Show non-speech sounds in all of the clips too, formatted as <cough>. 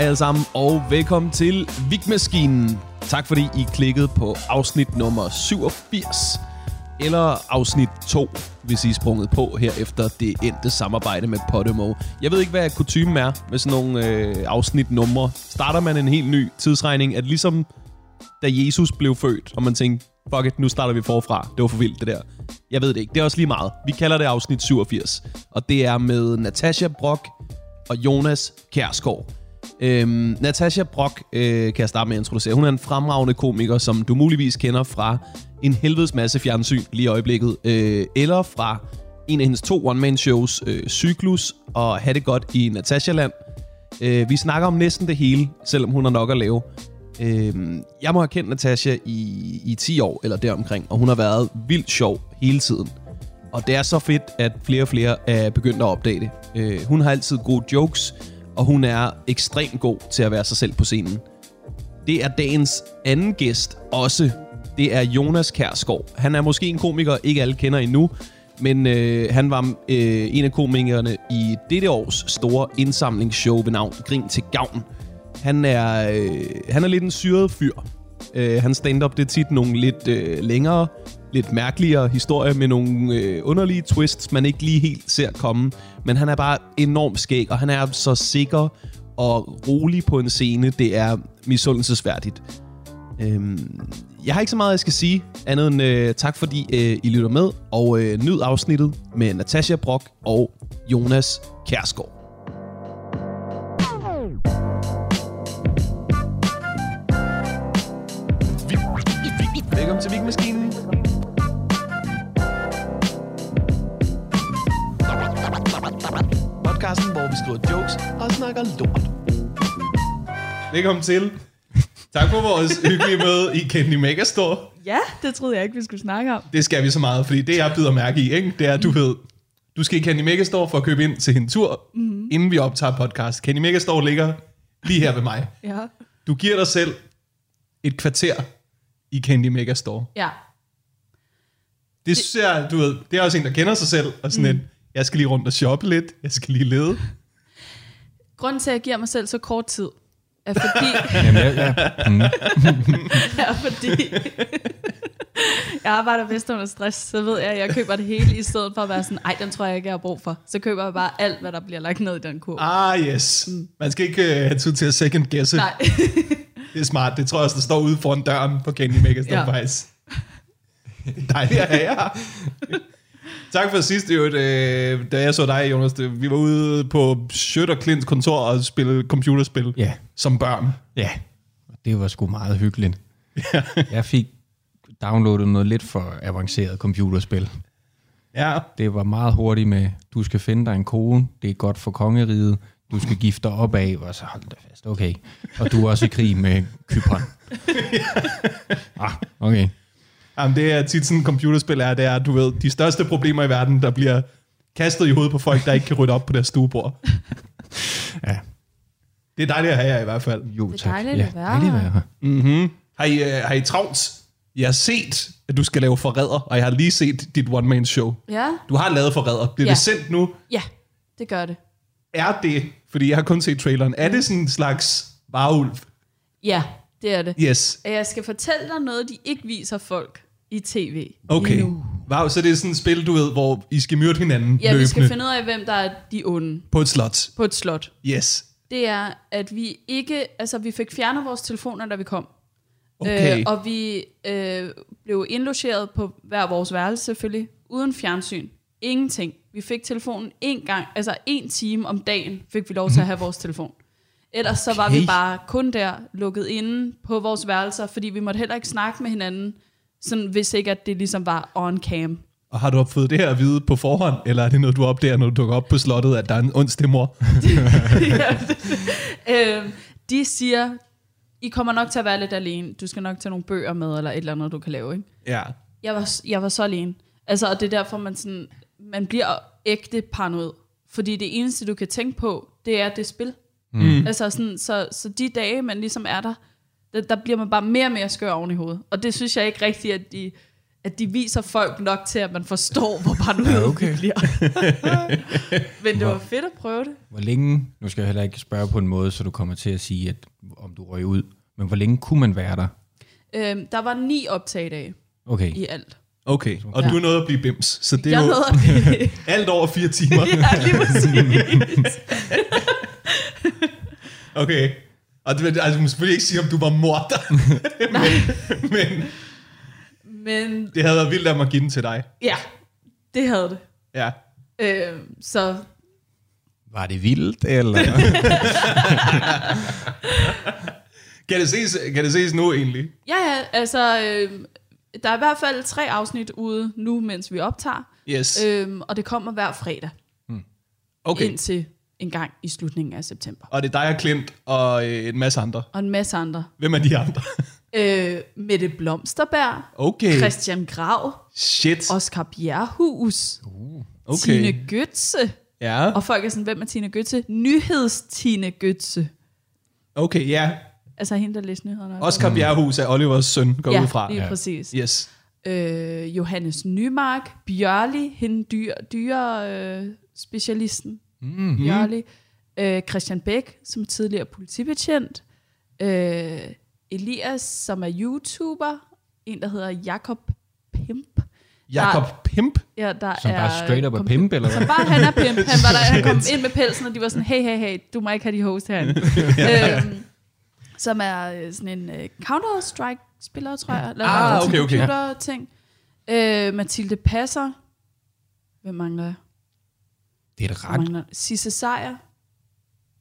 Hej alle sammen, og velkommen til Vigmaskinen. Tak fordi I klikkede på afsnit nummer 87, eller afsnit 2, hvis I er sprunget på her efter det endte samarbejde med Podimo. Jeg ved ikke, hvad kutumen er med sådan nogle øh, afsnit numre. Starter man en helt ny tidsregning, at ligesom da Jesus blev født, og man tænkte, fuck it, nu starter vi forfra. Det var for vildt, det der. Jeg ved det ikke. Det er også lige meget. Vi kalder det afsnit 87, og det er med Natasha Brock og Jonas Kjærsgaard. Øhm, Natasha Brock øh, kan jeg starte med at introducere. Hun er en fremragende komiker, som du muligvis kender fra en helvedes masse fjernsyn lige i øjeblikket. Øh, eller fra en af hendes to one-man-shows, øh, Cyklus og Ha' det godt i Natasha-land. Øh, vi snakker om næsten det hele, selvom hun har nok at lave. Øh, jeg må have kendt Natasha i, i 10 år eller deromkring, og hun har været vildt sjov hele tiden. Og det er så fedt, at flere og flere er begyndt at opdage det. Øh, hun har altid gode jokes, og hun er ekstremt god til at være sig selv på scenen. Det er dagens anden gæst også. Det er Jonas Kærsgaard. Han er måske en komiker, ikke alle kender endnu, men øh, han var øh, en af komikerne i dette års store indsamlingsshow ved navn Grin til Gavn. Han er, øh, han er lidt en syret fyr. Øh, han stand-up det er tit nogle lidt øh, længere, lidt mærkeligere historie med nogle øh, underlige twists, man ikke lige helt ser komme. Men han er bare enormt skæg, og han er så sikker og rolig på en scene. Det er misundelsesværdigt. Øhm, jeg har ikke så meget, jeg skal sige, andet end øh, tak fordi øh, I lytter med, og øh, nyd afsnittet med Natasha Brock og Jonas Kærsgaard. Velkommen til Vigmaskinen. Podcasten, hvor vi skriver jokes og snakker lort. Velkommen til. Tak for vores hyggelige møde i Candy Megastore. Ja, det troede jeg ikke, vi skulle snakke om. Det skal vi så meget, fordi det jeg byder mærke i, ikke? det er, at du ved, du skal i Candy Megastore for at købe ind til en tur, mm-hmm. inden vi optager podcast. Candy Megastore ligger lige her ved mig. Ja. Du giver dig selv et kvarter i Candy Megastore. Ja. Det synes jeg, du ved, det er også en, der kender sig selv, og sådan mm. et, jeg skal lige rundt og shoppe lidt, jeg skal lige lede. Grunden til, at jeg giver mig selv så kort tid, er fordi... <laughs> Jamen, ja, ja. <laughs> Mm. er fordi jeg arbejder bedst under stress, så ved jeg, at jeg køber det hele, i stedet for at være sådan, ej, den tror jeg ikke, jeg har brug for. Så køber jeg bare alt, hvad der bliver lagt ned i den kurv. Ah, yes. Man skal ikke uh, have tid til at second guesse. Nej. Det er smart. Det tror jeg også, der står ude foran døren på Candy Megastore ja. Ja. faktisk. Dejligt at have jer. Tak for sidst, jo, øh, da jeg så dig, Jonas. Det, vi var ude på Schødt og Klints kontor og spille computerspil ja, som børn. ja. Det var sgu meget hyggeligt. <laughs> Jeg fik downloadet noget lidt for avanceret computerspil. Ja, Det var meget hurtigt med, du skal finde dig en kone, det er godt for kongeriget, du skal gifte dig op af, og så hold da fast, okay. Og du er også i krig med Kypern. <laughs> ah, okay. Jamen, det er tit sådan, computerspil er, det er, du ved, de største problemer i verden, der bliver kastet i hovedet på folk, der ikke kan rydde op på deres stuebord. <laughs> Ja, Det er dejligt at have jer i hvert fald. jo Det er dejligt ja, at være dejligt at være her. Mm-hmm. Har, I, uh, har I travlt? Jeg har set, at du skal lave forræder, og jeg har lige set dit one-man-show. Ja, Du har lavet forræder. Bliver Ja. det sendt nu? ja, det gør det. Er det, fordi jeg har kun set traileren, er det sådan en slags varulv? Ja, det er det. Yes. Jeg skal fortælle dig noget, de ikke viser folk i tv Okay. Wow, så det er sådan et spil, du ved, hvor I skal myrde hinanden Ja, løbende vi skal finde ud af, hvem der er de onde på et slot. på et slot. Yes. Det er, at vi ikke... Altså, vi fik fjernet vores telefoner, da vi kom. Okay. Øh, og vi øh, blev indlogeret på hver vores værelse selvfølgelig, uden fjernsyn. Ingenting. Vi fik telefonen en gang, altså en time om dagen fik vi lov til at have vores telefon. Ellers så var vi bare kun der, lukket inde på vores værelser, fordi vi måtte heller ikke snakke med hinanden, sådan, hvis ikke at det ligesom var on cam. Og har du fået det her at vide på forhånd, eller er det noget, du opdager, når du dukker op på slottet, at der er en onsdag mor? <laughs> <laughs> øh, de siger, I kommer nok til at være lidt alene. Du skal nok tage nogle bøger med, eller et eller andet, du kan lave. Ikke? Ja. Jeg var, jeg var så alene. Altså, og det er derfor, man, sådan, man bliver ægte paranoid. Fordi det eneste, du kan tænke på, det er det spil. Mm. Altså sådan, så, så de dage, man ligesom er der, der, der bliver man bare mere og mere skør oven i hovedet. Og det synes jeg ikke rigtigt, at de, at de viser folk nok til, at man forstår, hvor paranoid Ja, okay. bliver. <laughs> Men det var fedt at prøve det. Hvor længe, nu skal jeg heller ikke spørge på en måde, så du kommer til at sige, at, om du røg ud, men hvor længe kunne man være der? Øhm, der var ni optagedage Okay, i alt. Okay, og Ja. du er nået at blive bims, så det er jo blive... <laughs> alt over fire timer. <laughs> ja, lige præcis. Okay. Og det, altså, du må selvfølgelig ikke sige, om du var morder. <laughs> men, men Men det havde været vildt af mig at give den til dig. ja, det havde det. Ja. Øhm, så var det vildt, eller? <laughs> Kan det ses, kan det ses nu egentlig? ja, ja, altså, øhm, der er i hvert fald tre afsnit ude nu, mens vi optager. Yes. Øhm, og det kommer hver fredag Okay. indtil en gang i slutningen af september. Og det er dig og Klint og øh, en masse andre. Og en masse andre. Hvem er de andre? <laughs> Øh, Mette Blomsterberg, Okay. Christian Grav, Shit. Oscar Bjerghus, Okay. Tine Götze. Ja. Og folk er sådan, hvem er Tine Götze? Nyhedstine Götze. Okay, ja. Altså hende, der læser nyhederne. Oscar Bjerghus er Olivers søn, går ja, ud fra. lige Ja. præcis. Yes. Øh, Johannes Nymark, Bjørli, hende dyr, dyre øh, specialisten. Mm. Bjørli. Øh, Christian Bæk, som er tidligere politibetjent. Øh, Elias, som er YouTuber. En, der hedder Jakob Pimp. Jakob Pimp. Ja, der Som er bare straight up er pimp, eller Så hvad? bare han er pimp. Han, var der, han kom <laughs> ind med pelsen, og de var sådan, hey, hey, hey, du må ikke have de host herinde. <laughs> øhm, som er øh, sådan en uh, Counter-Strike-spiller, tror jeg. Eller Ah, okay, okay. Computer-ting. Øh, Mathilde Passer. Hvem mangler jeg? Det er et ret, mangler? Sisse Sejer.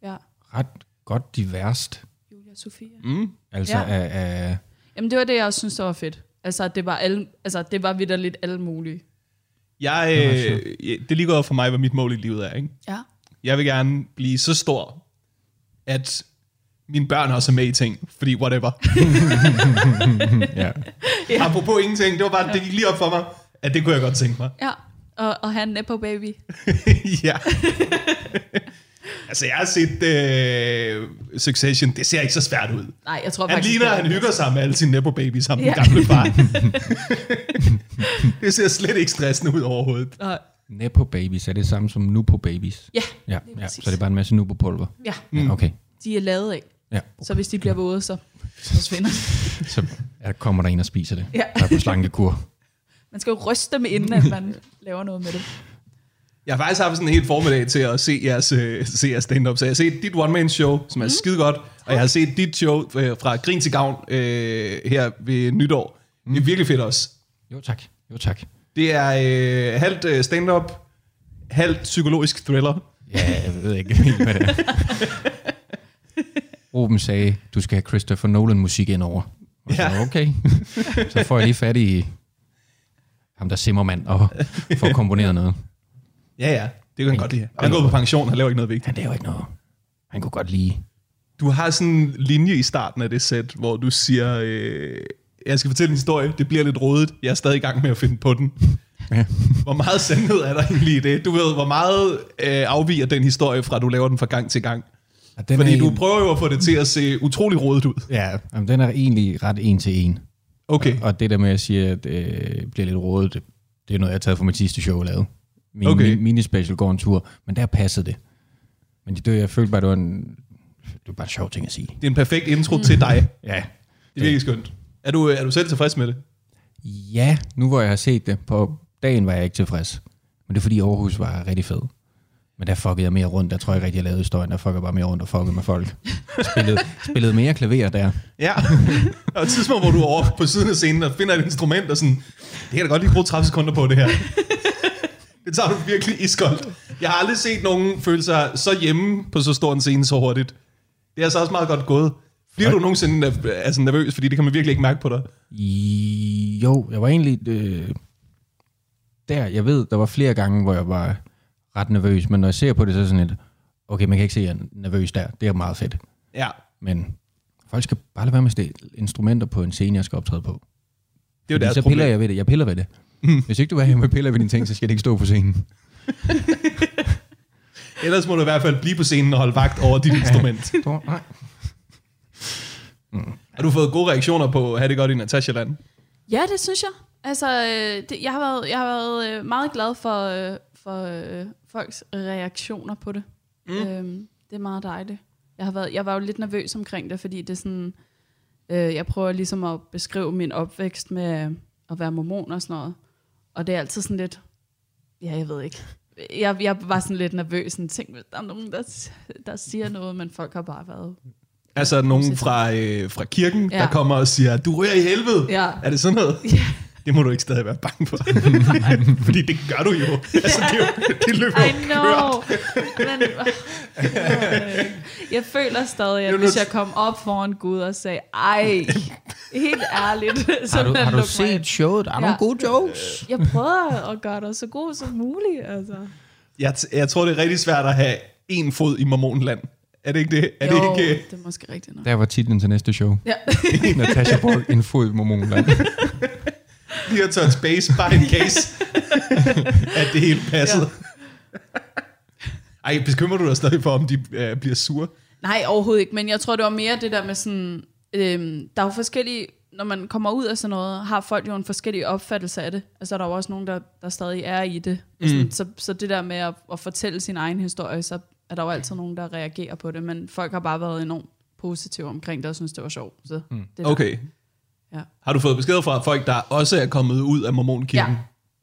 Ja, ret godt diverst. Julia Sofia. Mm. Altså Ja. af, af, Jamen, det var det, jeg også synes, der var fedt. Altså, det var, alle, altså, det var vidt lidt alle mulige. Jeg, øh, det er lige gået for mig, hvad mit mål i livet er. Ikke? Ja. Jeg vil gerne blive så stor, at mine børn også er med i ting, fordi whatever. <laughs> ja. ja. Apropos ingenting, det var bare, det gik lige op for mig, at det kunne jeg godt tænke mig. Ja, og, og han er på baby. <laughs> ja. altså, jeg har set øh, Succession, det ser ikke så svært ud. Nej, jeg tror Han faktisk... ligner, det at er- han hygger sig med alle sine nepo babies sammen ja. Den gamle far. <laughs> det ser slet ikke stressende ud overhovedet. Nej. Nepo babies er det samme som Nupo babies. Ja, Ja, ja, præcis. så det er bare en masse Nupo pulver. ja, Ja, okay. de er lavet af. Ja. Så hvis de bliver våde, så forsvinder de. <laughs> Så ja, kommer der en og spiser det. Ja. Der er på slankekur. Man skal jo ryste dem, inden at man <laughs> laver noget med det. Jeg har faktisk haft sådan en helt formiddag til at se jeres, øh, se jeres stand-up. Så jeg har set dit one-man-show, som er mm. skide godt, og jeg har set dit show øh, fra Grin til Gavn øh, her ved nytår. Mm. Det er virkelig fedt også. Jo tak. Jo tak. Det er øh, halvt øh, stand-up, halvt psykologisk thriller. Ja, jeg ved ikke helt, hvad det er. <laughs> Ruben sagde, du skal have Christopher Nolan-musik ind over. Så, Ja. okay. så får jeg lige fat i ham, der simmermand, og får <laughs> komponeret noget. Ja, ja. Det kan han godt lide. Han er gået på pension, han laver ikke noget vigtigt. Han laver ikke noget. Han kunne godt lide. Du har sådan en linje i starten af det sæt, hvor du siger, øh, jeg skal fortælle en historie, det bliver lidt rodet, jeg er stadig i gang med at finde på den. <laughs> Ja. Hvor meget sandhed er der egentlig i det? Du ved, hvor meget øh, afviger den historie fra, at du laver den fra gang til gang? Og den Fordi er du en- prøver jo at få det til at se utrolig rodet ud. Ja, jamen, den er egentlig ret en til en. Okay. Og det der med at sige, at det øh, bliver lidt rådet, det, det er noget, jeg har taget fra mit sidste show, jeg lavede. Min Okay. okay. mini-special går en tur, men der passede det. Men det, jeg følte bare, det var en, det var bare en sjov ting at sige. Det er en perfekt intro mm. til dig. <laughs> Ja. Det er virkelig skønt. Er du, er du selv tilfreds med det? Ja, nu hvor jeg har set det, på dagen var jeg ikke tilfreds. Men det er fordi Aarhus var rigtig fed. Men der fuckede jeg mere rundt. Der tror jeg ikke rigtig, jeg lavede historien. Der fuckede jeg bare mere rundt og fuckede med folk. Spillede, spillede mere klaver der. Ja. og et tidspunkt, hvor du er over på siden af scenen og finder et instrument og sådan, det kan da godt lige bruge 30 sekunder på det her. det tager du virkelig iskoldt. Jeg har aldrig set nogen føle sig så hjemme på så stor en scene så hurtigt. Det er altså også meget godt gået. Bliver du nogensinde altså nervøs, fordi det kan man virkelig ikke mærke på dig? Jo, jeg var egentlig... Øh, der, jeg ved, der var flere gange, hvor jeg var ret nervøs. Men når jeg ser på det, så er det sådan lidt... Okay, man kan ikke se, at jeg er nervøs der. Det er meget fedt. Ja. Men folk skal bare lade være med at stille instrumenter på en scene, jeg skal optræde på. Det er jo deres så problem. piller jeg ved det. Jeg piller ved det. Mm. Hvis ikke du vil have med piller ved dine ting, så skal det ikke stå på scenen. <laughs> Ellers må du i hvert fald blive på scenen og holde vagt over dit instrument. Nej. Har du fået gode reaktioner på at have det godt i Natasha Land? Ja, det synes jeg. Altså, øh, det, jeg har været, jeg har været øh, meget glad for, øh, for øh, folks reaktioner på det. Mm. Øhm, det er meget dejligt. Jeg, har været, jeg var jo lidt nervøs omkring det, fordi det er sådan... Øh, jeg prøver ligesom at beskrive min opvækst med at være mormon og sådan noget. Og det er altid sådan lidt... Ja, jeg ved ikke. Jeg, jeg var sådan lidt nervøs. Sådan, tænk, hvis der er nogen, der, der siger noget, men folk har bare været... Altså nogen fra, øh, fra kirken, ja. der kommer og siger, du ryger i helvede. Ja. Er det sådan noget? Ja. Det må du ikke stadig være bange for. <laughs> Fordi det gør du jo. Altså, det, er jo, det løber I know. Men, øh, jeg føler stadig, at hvis jeg kom op foran Gud og sagde, ej, helt ærligt, så Har du, har du set showet? Der er Ja. nogle gode jokes. Jeg prøver at gøre dig så god som muligt. Altså. Jeg, t- jeg tror, det er rigtig svært at have en fod i mormonland. Er det ikke det? Er jo, det ikke... det er måske rigtigt nok. Der var titlen til næste show. Ja. <laughs> Natasha Borg, en fod i mormonland. <laughs> Lige at touch base, bare in case, <laughs> at det hele passede. Ej, bekymrer du dig stadig for, om de øh, bliver sure? Nej, overhovedet ikke, men jeg tror, det var mere det der med sådan, øhm, der er jo forskellige, når man kommer ud af sådan noget, har folk jo en forskellig opfattelse af det. Altså der er jo også nogen, der, der stadig er i det. Mm. Sådan, så, så det der med at, at fortælle sin egen historie, så er der jo altid nogen, der reagerer på det, men folk har bare været enormt positive omkring det, og synes, det var sjovt. Så mm. det der. Okay. Ja. Har du fået besked fra folk, der også er kommet ud af mormonkirken? Ja.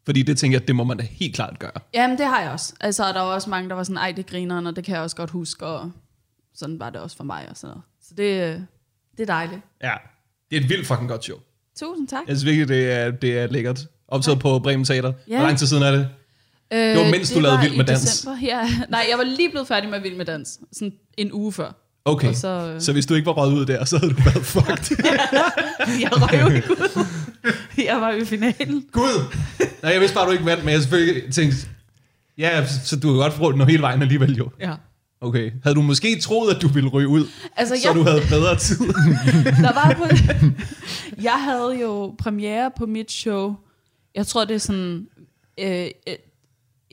Fordi det tænker jeg, det må man da helt klart gøre. Jamen, det har jeg også. Altså, der var også mange, der var sådan, ej, det griner, og det kan jeg også godt huske, og sådan var det også for mig og sådan noget. Så det, det er dejligt. Ja. Det er et vildt fucking godt show. Tusind tak. Jeg synes virkelig, det er, det er lækkert. Optaget på Bremen Teater. Ja. Hvor lang tid siden er det? Øh, Det var mens du lavede Vild med Dans. December, ja. <laughs> Nej, jeg var lige blevet færdig med Vild med Dans. Sådan en uge før. Okay. Og så, øh, Så hvis du ikke var røget ud der, så havde du været <laughs> fucked. jeg røg jo ikke ud. Jeg var jo i finalen. Gud! Nej, jeg vidste bare, du ikke vandt, men jeg selvfølgelig tænkte, ja, så du kan godt få nå hele vejen alligevel jo. Ja. Okay. Havde du måske troet, at du ville ryge ud, Altså, så jeg, du havde bedre tid? <laughs> der var på, jeg havde jo premiere på mit show. Jeg tror, det er sådan øh, øh,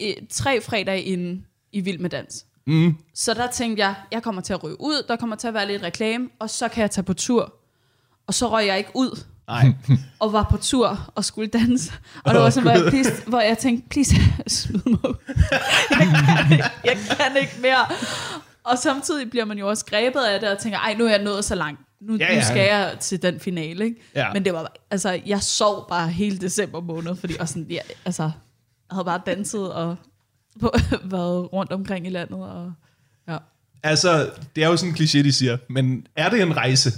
øh, tre fredage inden i Vild med Dans. Mm. Så der tænkte jeg, jeg kommer til at ryge ud, der kommer til at være lidt reklame, og så kan jeg tage på tur. Og så røg jeg ikke ud, Nej. <laughs> og var på tur og skulle danse. Og det var sådan, hvor jeg, please, hvor jeg tænkte, please, <laughs> smid mig ud. <laughs> Jeg kan, ikke, jeg kan ikke mere. Og samtidig bliver man jo også grebet af det, og tænker, ej, nu er jeg nået så langt. Nu, ja. ja. nu skal jeg til den finale, ikke? Ja. Men det var, altså, jeg sov bare hele december måned, fordi og sådan, jeg, altså, jeg havde bare danset og på, <laughs> været rundt omkring i landet. Og, ja. Altså, det er jo sådan en kliché, de siger, men er det en rejse?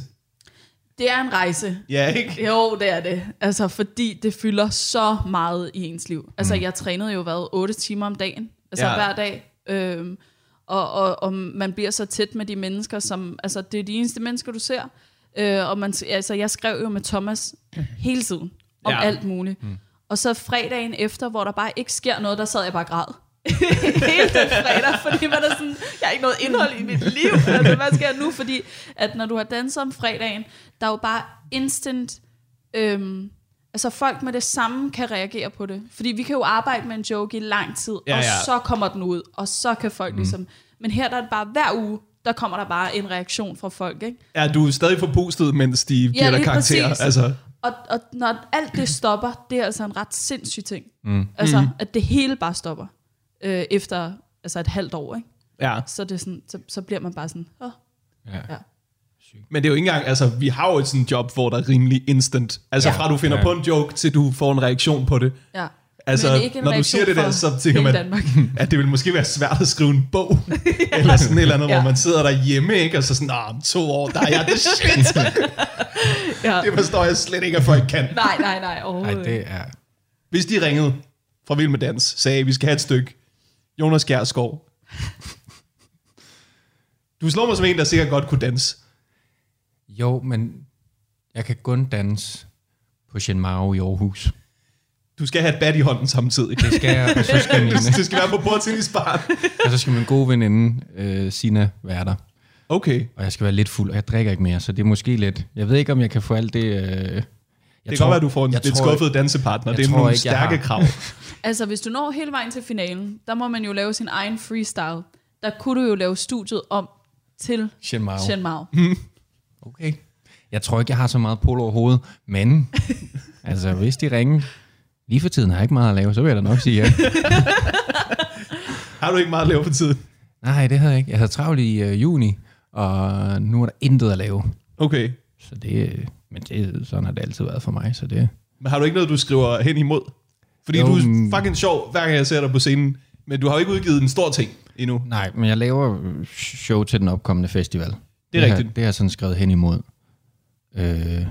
Det er en rejse. Ja, ikke? Jo, det er det. Altså, fordi det fylder så meget i ens liv. Altså, jeg trænede jo været 8 timer om dagen. Altså, Ja. hver dag. Øhm, og, og, og man bliver så tæt med de mennesker, som... Altså, det er de eneste mennesker, du ser. Øh, og man, altså, jeg skrev jo med Thomas hele tiden. Om ja. alt muligt. Mm. Og så fredagen efter, hvor der bare ikke sker noget, der sad jeg bare og græd. <laughs> Hele den fredag, fordi man er sådan, jeg har ikke noget indhold i mit liv. Altså, hvad skal jeg nu? Fordi at når du har danset om fredagen, der er jo bare instant... Øhm, altså folk med det samme kan reagere på det. Fordi vi kan jo arbejde med en joke i lang tid, Ja, og ja. så kommer den ud, og så kan folk mm. ligesom... Men her der er det bare hver uge, der kommer der bare en reaktion fra folk, ikke? Er du stadig forpustet, mens de giver dig lige karakterer? præcis. Altså, Og, og når alt det stopper, det er altså en ret sindssyg ting. Mm. Altså, mm. at det hele bare stopper øh, efter altså et halvt år, ikke? ja. Så, det er sådan, så, så bliver man bare sådan, åh, Ja. ja. Men det er jo ikke engang, altså, vi har jo et sådan job, hvor der er rimelig instant. Altså, Ja. fra du finder Ja. på en joke, til du får en reaktion på det. ja. Altså, når du siger det der, så tænker man, Danmark. <laughs> at det vil måske være svært at skrive en bog, <laughs> eller sådan et eller andet, Ja. hvor man sidder derhjemme, ikke? og så sådan, nah, om to år, der er jeg det shit. <laughs> ja. det forstår jeg slet ikke, at folk kan. Nej, nej, nej, Ej, overhovedet ikke. det er... Hvis de ringede fra Vild med Dans, sagde, at vi skal have et stykke Jonas Gjerskov. Du slår mig som en, der sikkert godt kunne danse. Jo, men jeg kan kun danse på Shin Mao i Aarhus. Du skal have et bat i hånden samtidig. Det skal jeg, og så skal <laughs> min, det skal være på bordtennisbaren. og så skal min gode veninde, øh, Sina, være der. Okay. Og jeg skal være lidt fuld, og jeg drikker ikke mere, så det er måske lidt... Jeg ved ikke, om jeg kan få alt det... Øh, jeg Det kan godt være, at du får en lidt tror- skuffet dansepartner. Det er tror nogle ikke, stærke krav. <laughs> Altså, hvis du når hele vejen til finalen, der må man jo lave sin egen freestyle. Der kunne du jo lave studiet om til Shin Mao. Shen Mao. <laughs> Okay. Jeg tror ikke, jeg har så meget polo over hovedet, men <laughs> Altså, hvis de ringer, lige for tiden har jeg ikke meget at lave, så vil jeg da nok sige ja. Har du ikke meget at lave på tiden? Nej, det havde jeg ikke. Jeg havde travlt i øh, juni, og nu er der intet at lave. Okay. Så det, øh, men det, sådan har det altid været for mig, så det... Men har du ikke noget, du skriver hen imod? Fordi Jo, du er fucking sjov, hver gang jeg ser dig på scenen. Men du har jo ikke udgivet en stor ting endnu. Nej, men jeg laver show til den opkommende festival. Det er har, rigtigt. Det har jeg sådan skrevet hen imod. Øh,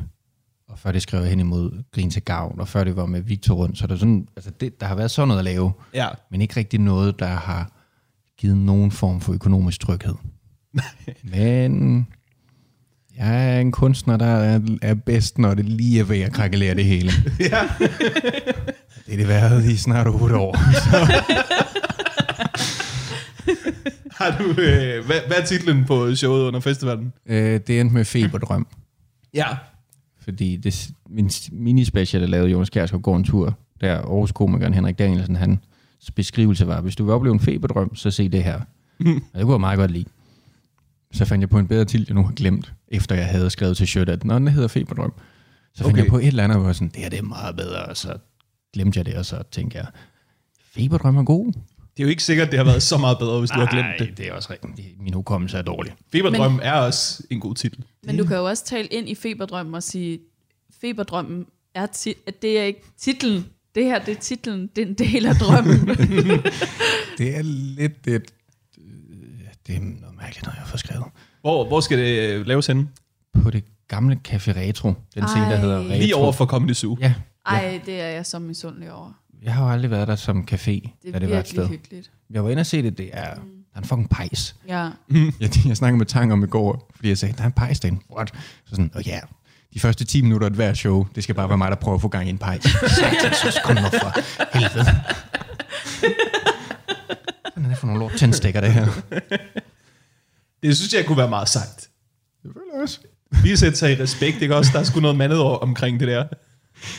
og før det skrev jeg hen imod Grin til Gavn, og før det var med Victor Rundt, så der, er sådan, altså det, der har været sådan noget at lave, Ja. men ikke rigtig noget, der har givet nogen form for økonomisk tryghed. <laughs> men jeg er en kunstner, der er, bedst, når det lige er ved at krakkelere det hele. <laughs> ja. Det er det været i snart otte år. <laughs> Har du, øh, hvad, hvad er titlen på showet under festivalen? øh, det endte med feberdrøm. Ja. Fordi det, min minispecial, der lavede Jonas Kjærsgaard går en tur, der Aarhus komikeren Henrik Danielsen, hans beskrivelse var, hvis du vil opleve en feberdrøm, så se det her. Mm. <laughs> Og det kunne jeg meget godt lide. Så fandt jeg på en bedre titel, jeg nu har glemt, efter jeg havde skrevet til shirt, at når den hedder feberdrøm. Så fandt Okay. jeg på et eller andet, hvor jeg sådan, det her det er meget bedre, og så glemte jeg det, og så tænkte jeg, feberdrøm er god. Det er jo ikke sikkert, det har været så meget bedre, hvis du har glemt det. det er også rigtigt. Det- Min hukommelse er dårlig. Feberdrøm Men... er også en god titel. Men du kan jo også tale ind i feberdrømmen og sige, feberdrømmen er, ti- at det er ikke titlen. Det her, det er titlen. Det er en del af drømmen. <laughs> Det er lidt et... øh, Det er mærkeligt, når jeg får skrevet. Hvor, hvor skal det øh, laves henne? på det gamle Café Retro. Den scene, der Ej. hedder Retro. Lige over for Comedy Zoo. Ja, Ej, det er jeg så misundelig over. jeg har jo aldrig været der som café, Det da er det var et sted. virkelig hyggeligt. Jeg var inde og se det, det er, der er en fucking pejs. Ja. <laughs> Jeg, jeg snakkede med Tang om i går, fordi jeg sagde, der er en pejs derinde. What? Så sådan, oh, ja, de første 10 minutter af et hver show, det skal bare være mig, der prøver at få gang i en pejs. <laughs> Så kom nu for helvede. <laughs> Hvad er det for nogle lort tændstikker, det her? Det synes jeg kunne være meget sejt. Det føler jeg også. Lige sætte sig i respekt, ikke også? Der er sgu noget mandet over omkring det der.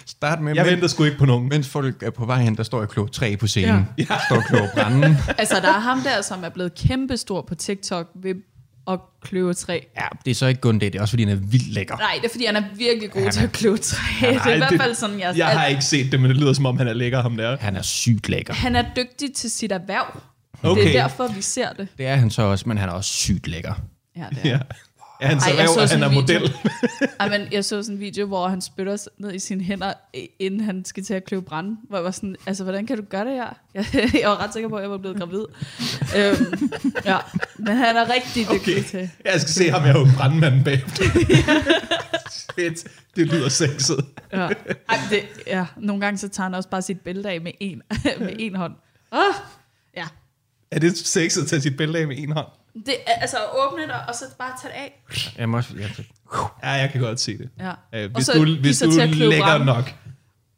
Start med, Jeg men- venter sgu ikke på nogen. mens folk er på vej hen, der står jeg klog 3 på scenen. Ja. Ja. Står klog branden. <laughs> Altså, der er ham der, som er blevet kæmpestor på TikTok ved at kløve træ. Ja, det er så ikke kun det, det er også fordi, han er vildt lækker. Nej, det er fordi, han er virkelig god er- til at kløve træ. det er i hvert fald sådan, jeg... Jeg har ikke set det, men det lyder som om, han er lækker, ham der. Han er sygt lækker. Han er dygtig til sit erhverv. Okay. Det er derfor, vi ser det. Det er han så også, men han er også sygt lækker. Ja, det er. Ja. Er han så Ej, jeg så han er video. model? <laughs> Ej, men jeg så sådan en video, hvor han spytter sig ned i sine hænder, inden han skal til at kløve brænde. Hvor jeg var sådan, altså, hvordan kan du gøre det her? <laughs> Jeg, jeg var ret sikker på, at jeg var blevet gravid. <laughs> øhm, ja, men han er rigtig dygtig Okay. til. Jeg skal se ham, jeg er jo brandmanden bagefter. Shit, det lyder sexet. Ja. Ej, det, ja. Nogle gange så tager han også bare sit bælte af med en, med en hånd. Ja. Er det sexet at tage sit bælte af med en hånd? Det, er- altså åbne det, og så bare tage det af. Jeg må jeg, Ja, jeg kan godt se det. Ja. Øh, Og hvis så du, give hvis sig du til at kløve lægger nok.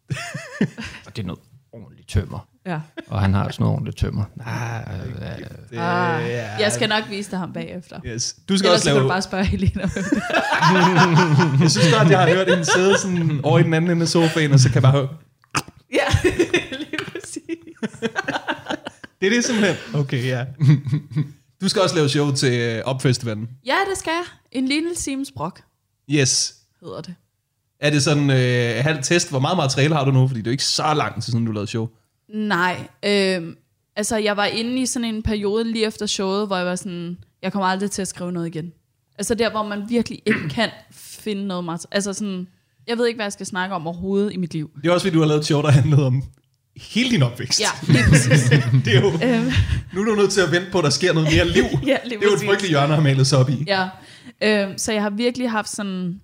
<laughs> og det er noget ordentligt tømmer. Ja. Og han har også noget ordentligt tømmer. Nej, øh, Det, Ah, ja. jeg skal nok vise dig ham bagefter. Yes. Du skal Ellers også så kan lave... du bare spørge Helena. <laughs> Jeg synes godt, jeg har hørt hende sidde sådan over i den anden ende af sofaen, og så kan jeg bare høre... ja, lige præcis. Det er det simpelthen. Okay, ja. Du skal også lave show til øh, Opfestivalen. Ja, det skal jeg. En lille Sims Brok Yes. hedder det. Er det sådan øh, halv test? Hvor meget materiale har du nu? Fordi det er jo ikke så lang tid siden, du lavede show. Nej, øh, altså jeg var inde i sådan en periode lige efter showet, hvor jeg var sådan, jeg kommer aldrig til at skrive noget igen. Altså der, hvor man virkelig ikke <clears throat> kan finde noget materiale. Altså sådan, jeg ved ikke, hvad jeg skal snakke om overhovedet i mit liv. Det er også, fordi du har lavet et show, der handlede om hele din opvækst. Ja, lige præcis. <laughs> det er jo, øhm, nu er du nødt til at vente på, at der sker noget mere liv. <laughs> ja, Det er jo et frygteligt hjørne at have malet sig op i. Ja, øh, så jeg har virkelig haft sådan,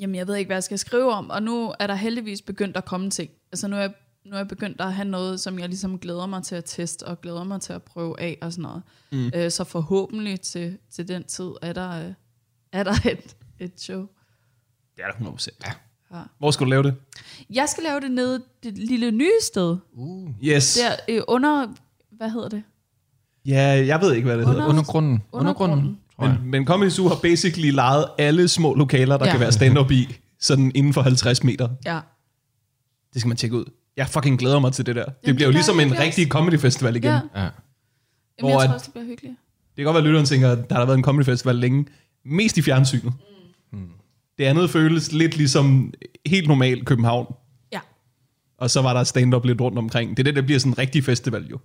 jamen jeg ved ikke, hvad jeg skal skrive om, og nu er der heldigvis begyndt at komme ting. Altså nu er jeg, nu er jeg begyndt at have noget, som jeg ligesom glæder mig til at teste, og glæder mig til at prøve af og sådan noget. Mm. Øh, så forhåbentlig til, til den tid er der, øh, er der et, et show. Det er der 100%. Ja. Ja. Hvor skal du lave det? Jeg skal lave det nede det lille nye sted. uh, Yes. Der øh, under, hvad hedder det? Ja, jeg ved ikke, hvad det hedder. Under- undergrunden. Undergrunden. Undergrunden, jeg. Men, men Comedy Zoo har basically lejet alle små lokaler, der ja. Kan være stand-up i, sådan inden for 50 meter. Ja. Det skal man tjekke ud. Jeg fucking glæder mig til det der. Det det bliver jo ligesom en rigtig comedy festival igen. ja. Ja. Ja. Jamen, Hvor jeg tror også, det bliver hyggeligt. Det kan godt være, at lytteren tænker, at der har været en comedy festival længe. Mest i fjernsynet. Det andet føles lidt ligesom helt normal København. Ja. Og så var der stand-up lidt rundt omkring. Det er det, der bliver sådan en rigtig festival jo.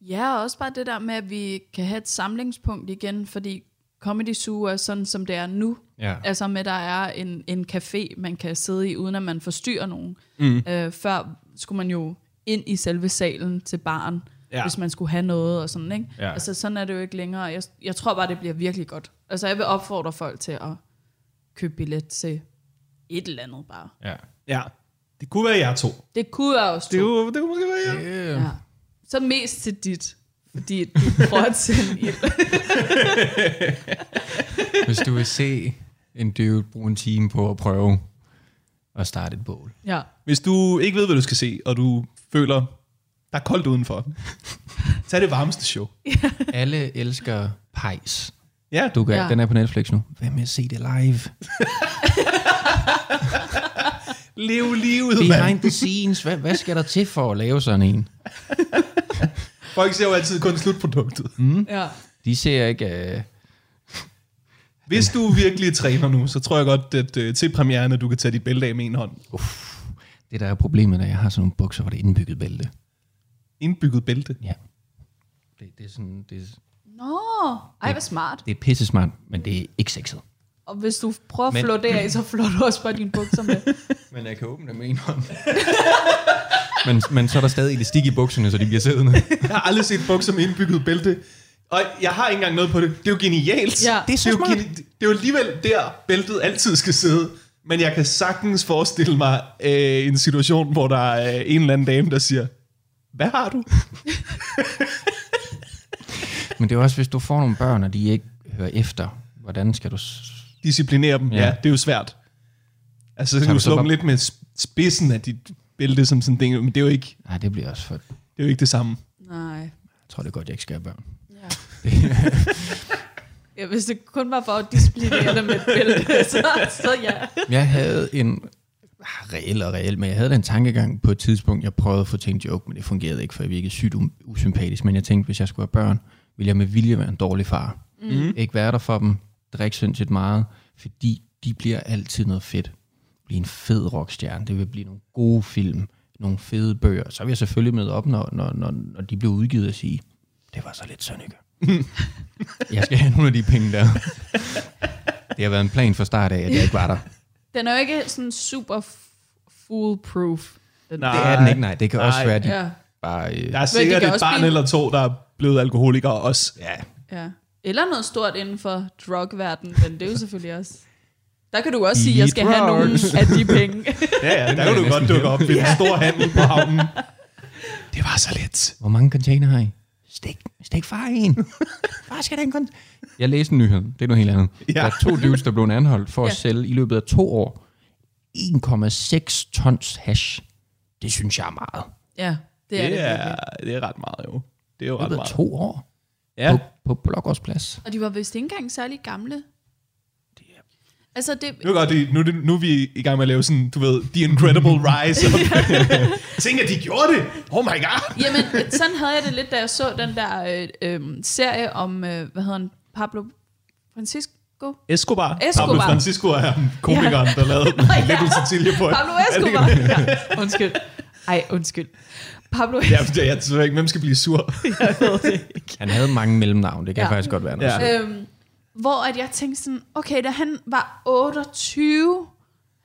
Ja, og også bare det der med, at vi kan have et samlingspunkt igen, fordi Comedy Zoo er sådan, som det er nu. Ja. Altså med, der er en, en café, man kan sidde i, uden at man forstyrrer nogen. Mm. Øh, før skulle man jo ind i selve salen til baren, Ja. ja. hvis man skulle have noget og sådan, ikke? Ja. Altså sådan er det jo ikke længere. Jeg, jeg tror bare, det bliver virkelig godt. Altså jeg vil opfordre folk til at købe billet til et eller andet bare. Ja. Ja. Det kunne være jer to. Det kunne jeg også Det tro. kunne, det kunne måske være jer. Yeah. Ja. Så mest til dit, fordi du prøver at sende ild. <laughs> Hvis du vil se en dude bruge en time på at prøve at starte et bål. Ja. Hvis du ikke ved, hvad du skal se, og du føler, der er koldt udenfor, <laughs> så er det varmeste show. Alle elsker pejs. Ja, Du kan, ja. Den er på Netflix nu. Hvad med at se det live? <laughs> lev livet, mand. Behind the scenes. Hvad, hvad skal der til for at lave sådan en? <laughs> Folk ser jo altid kun slutproduktet. ja. De ser ikke... Uh, Hvis du virkelig træner nu, så tror jeg godt, at uh, til premieren, at du kan tage dit bælte af med en hånd. det der er problemet, når jeg har sådan nogle bukser, hvor det er indbygget bælte. Indbygget bælte. Ja. Det, det, er sådan, det, er, Nå, ej, hvor smart. det er pisse smart, men det er ikke sexet. Og hvis du prøver at Men- flå det af, så flår du også bare dine bukser med. <laughs> Men jeg kan åbne det med en hånd. <laughs> men, men så er der stadig elastik i bukserne, så de bliver siddende. <laughs> Jeg har aldrig set bukser med indbygget bælte. Og jeg har ikke engang noget på det. Det er jo genialt. Ja. Det er så jo, smart. geni- det er jo alligevel der, bæltet altid skal sidde. Men jeg kan sagtens forestille mig øh, en situation, hvor der er en eller anden dame, der siger, hvad har du? Men det er også, hvis du får nogle børn, og de ikke hører efter, hvordan skal du... s- Disciplinere dem. Ja, Ja. det er jo svært. Altså, så kan du slå dem bare- lidt med sp- spidsen af dit bælte som sådan ting, men det er jo ikke Nej, det bliver også for... Jeg det, er jo ikke det samme. Nej. tror, det er godt, jeg ikke skal have børn. Ja. ja, hvis det kun var for at disciplinere det med et bælte, <laughs> så, så ja. Jeg havde en ah, reel og reel, men jeg havde da en tankegang på et tidspunkt, jeg prøvede at få en joke, men det fungerede ikke, for jeg virkede sygt usympatisk. Men jeg tænkte, hvis jeg skulle have børn, ville jeg med vilje være en dårlig far. Mm. Ikke være der for dem, drikke sindssygt meget, fordi de bliver altid noget fedt. Blive en fed rockstjerne, det vil blive nogle gode film, nogle fede bøger. Så vil jeg selvfølgelig møde op, når, når, når, når de bliver udgivet og sige, det var så lidt Sønneke. <laughs> jeg skal have nogle af de penge der. Det har været en plan fra start af, at jeg ikke var der. Den er jo ikke sådan super foolproof. Den Nej. Det er den ikke, nej. Det kan Nej. også være, at de Ja, bare... Øh, Der er det sikkert et barn blive- eller to, der er blevet alkoholikere også. ja. ja. Eller noget stort inden for drugverdenen, men det er jo selvfølgelig også... Der kan du også sige, at jeg skal have nogle drugs. af de penge. <laughs> Ja, ja, der kan du godt dukke op ved en stor handel på havnen. Det var så let. Hvor mange container har I? Stik, stik far i en. Far skal den container. Jeg læste en nyhed. Det er noget helt andet. Ja. Der er to dudes, der blev anholdt for at Ja. sælge i løbet af to år 1,6 tons hash. Det synes jeg er meget. Ja, det er det, er, det er ret meget, jo. Det er jo ret meget. to år. Ja. På, på Blågårdsplads. Og de var vist ikke engang særlig gamle. Altså, det, Nu er, godt, det- nu, det- nu er vi i gang med at lave sådan, du ved, The Incredible Rise. <laughs> <laughs> Tænk, at de gjorde det. Oh my god. Jamen, sådan havde jeg det lidt, da jeg så den der øh, øh, serie om, øh, hvad hedder han, Pablo Francisco? Escobar. Escobar. Pablo Francisco er komikeren, der lavede <laughs> ja. Little Cecilia på. Pablo Escobar. Ja, undskyld. Ej, undskyld. Pablo Ja, jeg, jeg tror ikke, hvem skal blive sur. <laughs> jeg ved det ikke. Han havde mange mellemnavn. Det kan Ja. ja. faktisk godt være noget. Ja. Ja. Øhm, hvor at jeg tænkte sådan, okay, da han var 28,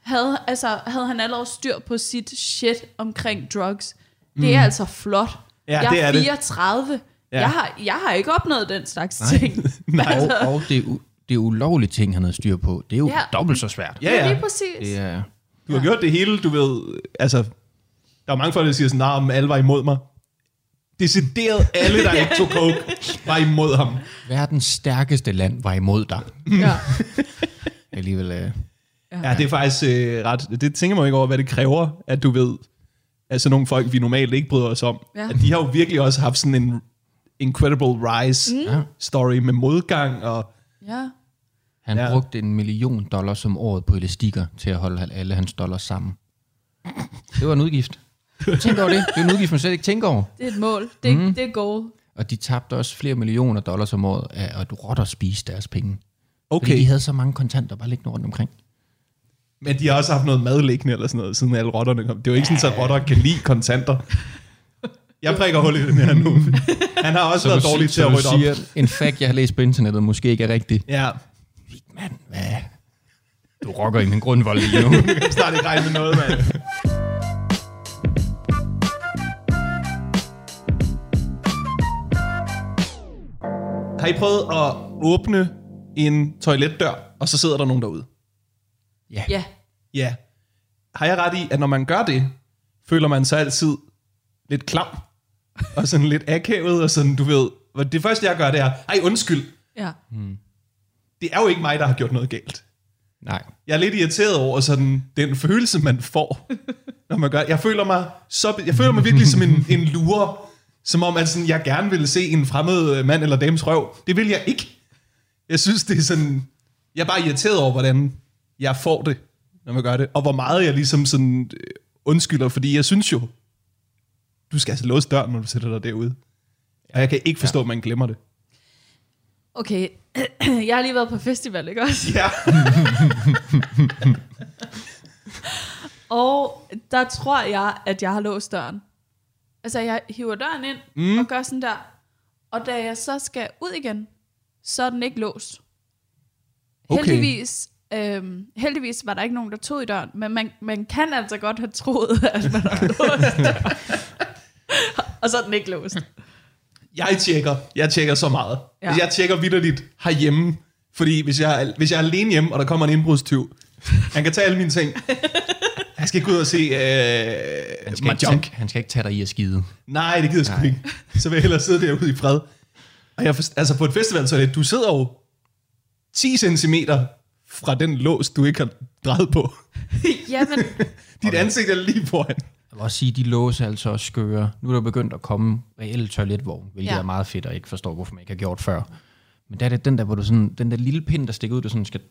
havde, altså, havde han allerede styr på sit shit omkring drugs. Det er altså flot. Mm. Ja, jeg det er er det. 34. Ja. Jeg, har, jeg har ikke opnået den slags Nej. ting. <laughs> <laughs> Og, og det, det ulovlige ting, han havde styr på, det er jo Ja. ja. dobbelt så svært. Ja, ja. Lige præcis. Det er, Du har gjort det hele, du ved, altså, der er mange folk, der siger sådan, nah, men alle var imod mig. Decideret alle, der ikke tog coke, var imod ham. verdens stærkeste land var imod dig. Ja. <laughs> Alligevel, øh, Ja, det er faktisk øh, ret, det tænker man ikke over, hvad det kræver, at du ved, altså nogle folk, vi normalt ikke bryder os om, Ja. at de har jo virkelig også haft sådan en incredible rise Ja. story med modgang, og ja. han ja. brugte en million dollars om året på elastikker til at holde alle hans dollars sammen. Det var en udgift. Tænk over det. Det er en udgift, man slet ikke tænker over. Det er et mål. Det, mm. det er goal. Og de tabte også flere millioner dollars om året af at rotter spise deres penge. Fordi okay, de havde så mange kontanter bare liggende rundt omkring. Men de har også haft noget mad liggende eller sådan noget, siden alle rotterne kom. Det er jo ikke sådan, at rotter kan lide kontanter. Jeg prikker hul i den her nu. Han har også været du dårlig siger- til at så rydde du op. siger, en fact, jeg har læst på internettet, måske ikke er rigtig. Ja, Mand, hvad? Du rocker i min grundvold lige nu. <laughs> snart ikke regne med noget, mand. Har I prøvet at åbne en toiletdør, og så sidder der nogen derude? Ja. Ja. Har jeg ret i, at når man gør det, føler man sig altid lidt klam, <laughs> og sådan lidt akavet, og sådan, du ved, det første jeg gør, det er, ej undskyld, Ja. det er jo ikke mig, der har gjort noget galt. Nej. Jeg er lidt irriteret over sådan, den følelse, man får, <laughs> når man gør Jeg føler mig, så, jeg føler mig virkelig som en, en lurer, som om at sådan, jeg gerne ville se en fremmed mand eller dames røv. Det vil jeg ikke. Jeg synes, det er sådan... Jeg er bare irriteret over, hvordan jeg får det, når man gør det. Og hvor meget jeg ligesom sådan øh, undskylder, fordi jeg synes jo, du skal altså låse døren, når du sætter dig derude. Og jeg kan ikke forstå, at man glemmer det. Okay, <clears throat> jeg har lige været på festival, ikke også? Ja. <laughs> Og der tror jeg, at jeg har låst døren. Altså, jeg hiver døren ind mm. og gør sådan der. Og da jeg så skal ud igen, så er den ikke låst. Okay. Heldigvis, øhm, heldigvis var der ikke nogen, der tog i døren, men man, man kan altså godt have troet, <laughs> at man har låst <laughs> og så er den ikke låst. Jeg tjekker. Jeg tjekker så meget. Ja. Jeg tjekker vidderligt herhjemme. Fordi hvis jeg, hvis jeg er alene hjemme, og der kommer en indbrudstyv, han kan tage alle mine ting. Jeg skal ikke gå ud og se øh, Han skal, ikke Mahjong. tage, han skal ikke tage dig i at skide. Nej, det gider jeg sgu ikke. Så vil jeg hellere sidde derude i fred. Og jeg, altså på et festival, så er det, du sidder jo 10 cm fra den lås, du ikke har drejet på. <laughs> Jamen, <laughs> Dit okay. ansigt er lige foran. Jeg vil også sige, de låse er altså også skøre. Nu er der begyndt at komme reelle toiletvogn, hvilket Ja. er meget fedt, og ikke forstår, hvorfor man ikke har gjort før. Men der er det den der, hvor du sådan, den der lille pind, der stikker ud, du sådan skal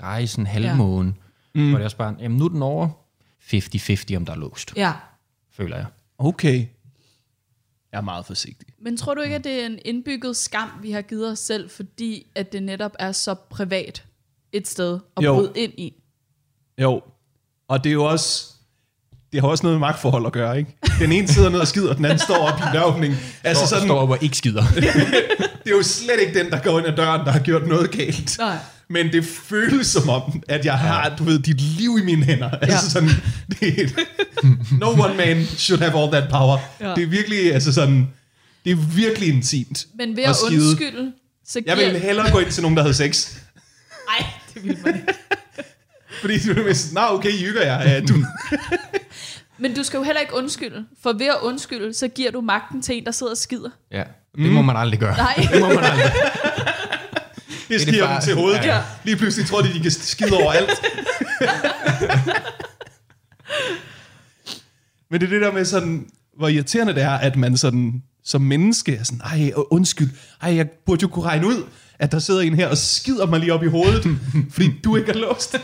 dreje sådan halvmågen. Ja. Mm. Hvor det er også bare, jamen nu er den over 50-50, om der er låst, ja. føler jeg. Okay. Jeg er meget forsigtig. Men tror du ikke, at det er en indbygget skam, vi har givet os selv, fordi at det netop er så privat et sted at Jo. bryde ind i? Jo. Og det er jo også... Det har også noget med magtforhold at gøre, ikke? Den ene sidder ned og skider, og den anden står op i døråbningen. Altså Står, sådan, står op og ikke skider. <laughs> det er jo slet ikke den, der går ind ad døren, der har gjort noget galt. Nej. Men det føles som om, at jeg har, du ved, dit liv i mine hænder. Altså sådan, det er, no one man should have all that power. Ja. Det er virkelig, altså sådan, det er virkelig intimt. Men ved at at undskylde, så Jeg giver... vil hellere gå ind til nogen, der havde sex. Nej, det vil man ikke. Fordi du er sådan, nej, okay, hygger jer. Ja, du, Men du skal jo heller ikke undskylde. For ved at undskylde, så giver du magten til en, der sidder og skider. ja, det må man aldrig gøre. Nej. Det må man aldrig. Det skiver dem til hovedet. Ja. Lige pludselig tror de, de kan skide over alt. Men det er det der med sådan, hvor irriterende det er, at man sådan, som menneske er sådan, ej, undskyld, ej, jeg burde jo kunne regne ud, at der sidder en her og skider mig lige op i hovedet, fordi du ikke er låst.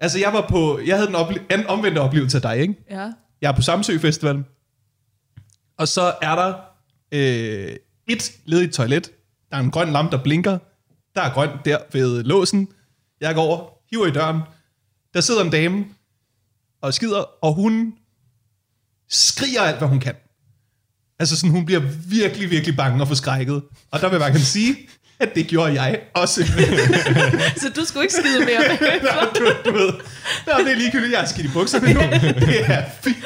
altså, jeg var på, jeg havde den ople- en omvendte oplevelse af dig, ikke? Ja. Jeg er på Samsø Festival, og så er der øh, et ledigt toilet. Der er en grøn lampe, der blinker. Der er grønt der ved låsen. Jeg går over, hiver i døren. Der sidder en dame og skider, og hun skriger alt, hvad hun kan. Altså sådan, hun bliver virkelig, virkelig bange og forskrækket. Og der vil bare gerne sige, at det gjorde jeg også. <laughs> Så du skulle ikke skide mere. <laughs> Nå, du, du ved, Nå, det er ligegyldigt, jeg er skidt i bukserne nu. Det er fint.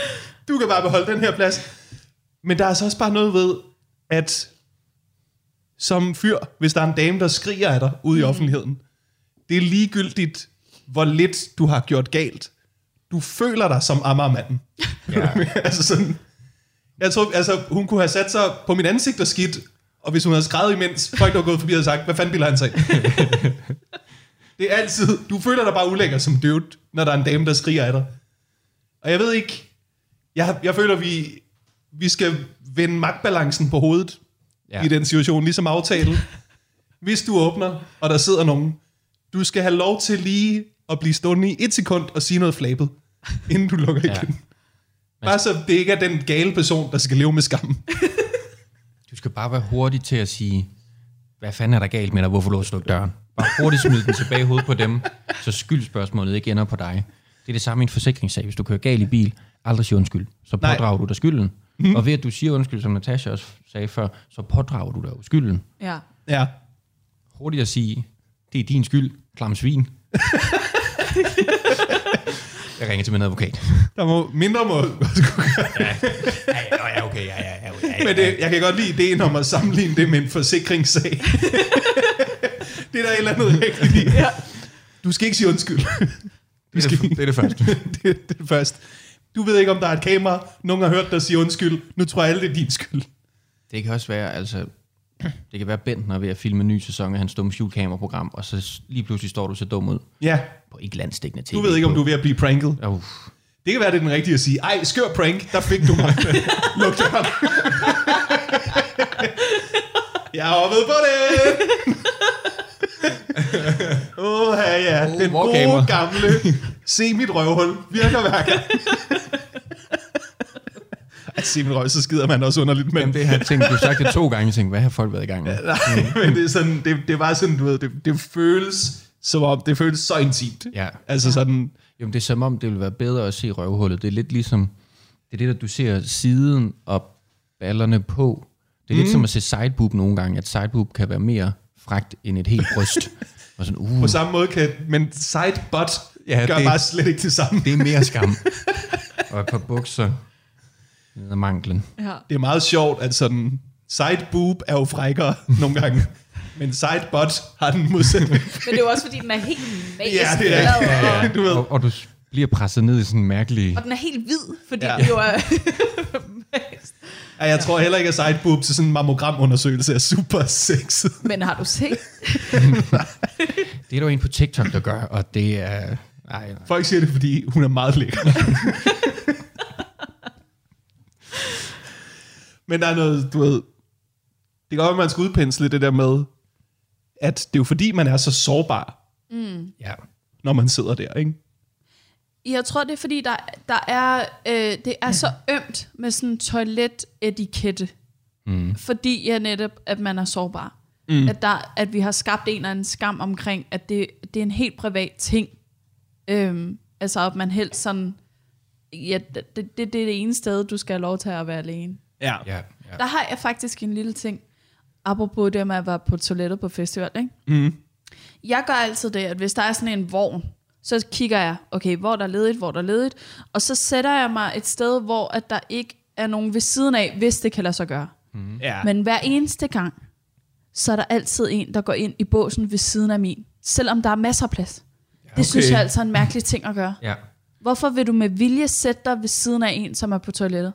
Du kan bare beholde den her plads. Men der er så også bare noget ved, at som fyr, hvis der er en dame, der skriger af dig ude i offentligheden, det er ligegyldigt, hvor lidt du har gjort galt. Du føler dig som Amagermanden. Ja. <laughs> altså sådan, jeg tror, altså, hun kunne have sat sig på mit ansigt og skidt, og hvis hun havde skrevet imens, folk der var gået forbi og sagt, hvad fanden bilder han sig? <laughs> Det er altid, du føler dig bare ulækker som dude, når der er en dame, der skriger af dig. Og jeg ved ikke, jeg, jeg føler, vi, vi skal vende magtbalancen på hovedet ja. I den situation, ligesom aftale. Hvis du åbner, og der sidder nogen, du skal have lov til lige at blive stående i et sekund og sige noget flabet, inden du lukker Ja. igen. Bare så det ikke er den gale person, der skal leve med skam. Du skal bare være hurtig til at sige, hvad fanden er der galt med dig, hvorfor låser du ikke døren? Bare hurtigt smid den tilbage i hovedet på dem, så skyldspørgsmålet ikke ender på dig. Det er det samme i en forsikringssag. Hvis du kører galt i bil, aldrig sige undskyld. Så Nej. pådrager du dig skylden. Mm. Og ved at du siger undskyld, som Natasha også sagde før, så pådrager du dig jo skylden. Ja. Ja. Hurtigt at sige, det er din skyld, klam svin. Jeg ringer til min advokat. Der må mindre må... Ja, ja, okay, ja, ja, ja, ja, Men det, jeg kan godt lide ideen om at sammenligne det med en forsikringssag. det er der et eller andet rigtigt i. Ja. Du skal ikke sige undskyld. Det er det, det, er det første. det, <laughs> det er det første. Du ved ikke, om der er et kamera. Nogen har hørt dig sige undskyld. Nu tror jeg alle, det er din skyld. Det kan også være, altså, det kan være Bentner ved at filme en ny sæson af hans dumme skjulkameraprogram, og så lige pludselig står du så dum ud Ja, på ikke landstækkende TV. du ved ikke, om du er ved at blive pranket. Oh, Det kan være, det er den rigtige at sige. Ej, skør prank, der fik du mig. <laughs> Luk døren. jeg har hoppet på det. Åh, oh, ja, Oh, den hvor gode gamer. gamle se mit røvhul virker hver gang. Ej, se mit røv, så skider man også underligt, men, Jamen, det har jeg tænkt, du har sagt det to gange, jeg tænkte, hvad har folk været i gang med? nej, men det er sådan, det, det er bare sådan, du ved, det, det føles som om, det føles så intimt. Ja. Altså sådan, Jamen, det er som om, det vil være bedre at se røvhullet. Det er lidt ligesom, det er det, at du ser siden og ballerne på. Det er mm. lidt som at se sideboob nogle gange, at sideboob kan være mere fragt end et helt bryst. <laughs> og sådan, uh, på samme måde kan, men side butt Ja, gør det- bare slet ikke det samme. det er mere skam. <laughs> og et par bukser ned ad manglen. ja. Det er meget sjovt, at sådan side boob er jo frækkere <laughs> nogle gange, men side butt har den modsatte. Men det er jo også, fordi den er helt magisk. Ja, det er- lavet, ja, ja. Og, Du ved. Og, og du bliver presset ned i sådan en mærkelig... og den er helt hvid, fordi Ja. det jo er... Ja, jeg tror heller ikke, at side boob til sådan en mammogramundersøgelse er super sexet. Men har du set? Det er der jo en på TikTok, der gør, og det er... Ej, Folk siger det, fordi hun er meget lækker. Men der er noget, du ved... Det kan godt være, at man skal udpensle det der med, at det er jo fordi, man er så sårbar, ja. når man sidder der, ikke? Jeg tror, det er fordi, der, der er, øh, det er så ømt med sådan toiletetikette. Mm. Fordi ja, netop, at man er sårbar. Mm. At, der, at vi har skabt en eller anden skam omkring, at det, det er en helt privat ting. Øhm, altså, at man helst sådan... Ja, det, det, det er det ene sted, du skal have lov til at være alene. Ja. Ja, ja. Der har jeg faktisk en lille ting. Apropos det med at være på toilettet på festival, ikke? Mm. Jeg gør altid det, at hvis der er sådan en vogn, så kigger jeg, okay, hvor er der ledigt, hvor er der ledigt, og så sætter jeg mig et sted, hvor at der ikke er nogen ved siden af, hvis det kan lade sig gøre. ja. Men hver eneste gang, så er der altid en, der går ind i båsen ved siden af min, selvom der er masser af plads. Ja, det synes okay. jeg altså er en mærkelig ting at gøre. ja. Hvorfor vil du med vilje sætte dig ved siden af en, som er på toilettet?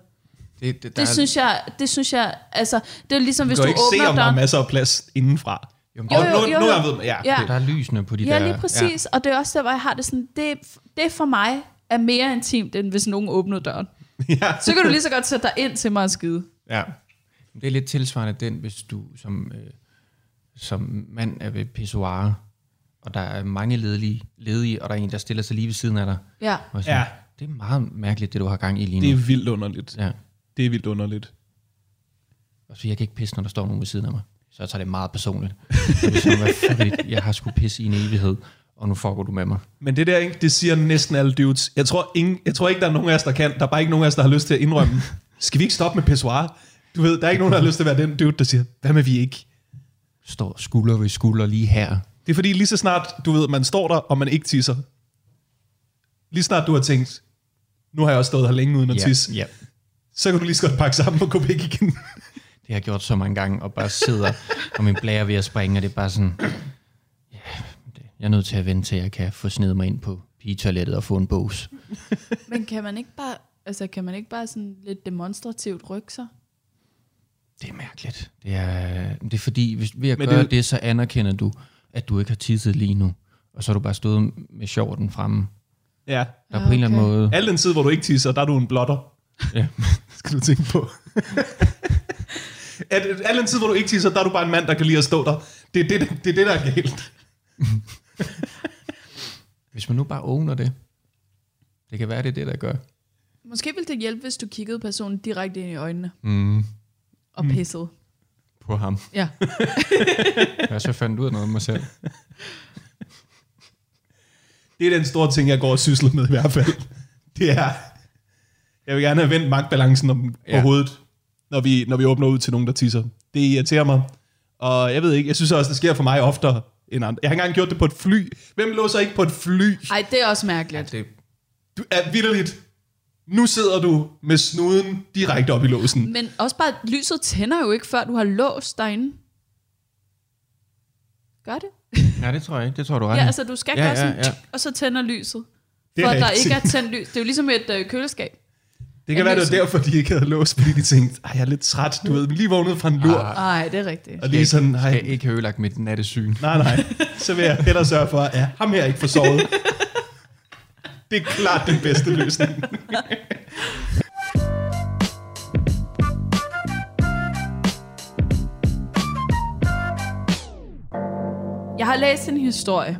Det, det, Det synes jeg, det synes jeg, altså, det er ligesom, hvis du du, kan ikke se, åbner om der er døren. masser af plads indenfra. Jo, Jo, jo, nu, jo, nu jo. jeg ved, ja. Ja. Der er lysene på de Ja, der... lige præcis. Ja. Og det er også der, hvor jeg har det sådan, det, det for mig er mere intimt, end hvis nogen åbnede døren. <laughs> ja. Så kan du lige så godt sætte dig ind til mig og skide. ja. Ja. Det er lidt tilsvarende den, hvis du som, øh, som mand er ved pissoir, og der er mange ledige, ledige, og der er en, der stiller sig lige ved siden af dig. Ja. Og så, Ja. Det er meget mærkeligt, det du har gang i lige nu. Det er vildt underligt. Ja. Det er vildt underligt. Og så jeg kan ikke pisse, når der står nogen ved siden af mig. Så jeg tager det meget personligt. Så det er sådan, hvad? Jeg har sgu pisse i en evighed, og nu foregår du med mig. Men det der, ikke, det siger næsten alle dudes. Jeg tror, ingen, jeg tror ikke, der er nogen af os, der kan. Der er bare ikke nogen af os, der har lyst til at indrømme. Skal vi ikke stoppe med pissoir? Du ved, der er ikke nogen, der har lyst til at være den dude, der siger, hvad med vi ikke? Står skulder ved skulder lige her. Det er fordi lige så snart, du ved, man står der, og man ikke tisser. Lige snart du har tænkt, nu har jeg også stået her længe uden at Ja, tisse, ja. så kan du lige så godt pakke sammen og gå væk igen. Det har jeg gjort så mange gange, og bare sidder, og min blære ved at springe, og det er bare sådan, ja, jeg er nødt til at vente til, jeg kan få snedet mig ind på pigetoilettet og få en bås. Men kan man ikke bare, altså kan man ikke bare sådan lidt demonstrativt rykke sig? Det er mærkeligt. Det er, det er fordi, hvis, ved at Men gøre det- det, så anerkender du, at du ikke har tisset lige nu. Og så har du bare stået med shorten fremme. Ja. Der er Ah, på en eller anden okay. måde... Al den tid, hvor du ikke tisser, der er du en blotter. Ja. <laughs> Skal du tænke på. <laughs> at, at al den tid, hvor du ikke tisser, der er du bare en mand, der kan lide at stå der. Det er det, det, det, er det der er galt. <laughs> Hvis man nu bare owner det. Det kan være, det er det, der gør. Måske ville det hjælpe, hvis du kiggede personen direkte ind i øjnene Mm. og pissede. på ham. Ja. <laughs> Jeg så fandt ud af noget om mig selv. Det er den store ting, jeg går og sysler med i hvert fald. Det er, jeg vil gerne have vendt magtbalancen om, på Ja. hovedet, når vi, når vi åbner ud til nogen, der tisser. Det irriterer mig. Og jeg ved ikke, jeg synes også, det sker for mig oftere end andre. Jeg har ikke engang gjort det på et fly. Hvem låser ikke på et fly? Ej, det er også mærkeligt. Det, Du er vidderligt. Nu sidder du med snuden direkte op i låsen. Men også bare, lyset tænder jo ikke, før du har låst derinde. Gør det? nej, det tror jeg ikke. Det tror du ret. Ja, altså du skal Ja, gøre sådan, ja, ja. og så tænder lyset. Det For er at der ikke er tændt lys. Det er jo ligesom et øh, køleskab. Det kan være, det var derfor, de ikke havde låst, fordi de tænkte, Ej, jeg er lidt træt, du ved, lige vågnet fra en lur. Ah. Nej, det er rigtigt. Og lige sådan, Jeg nej, skal ikke have ødelagt mit nattesyn. nej, nej, så vil jeg hellere sørge for, at ham her ikke får sovet. Det er klart den bedste løsning. Jeg har læst en historie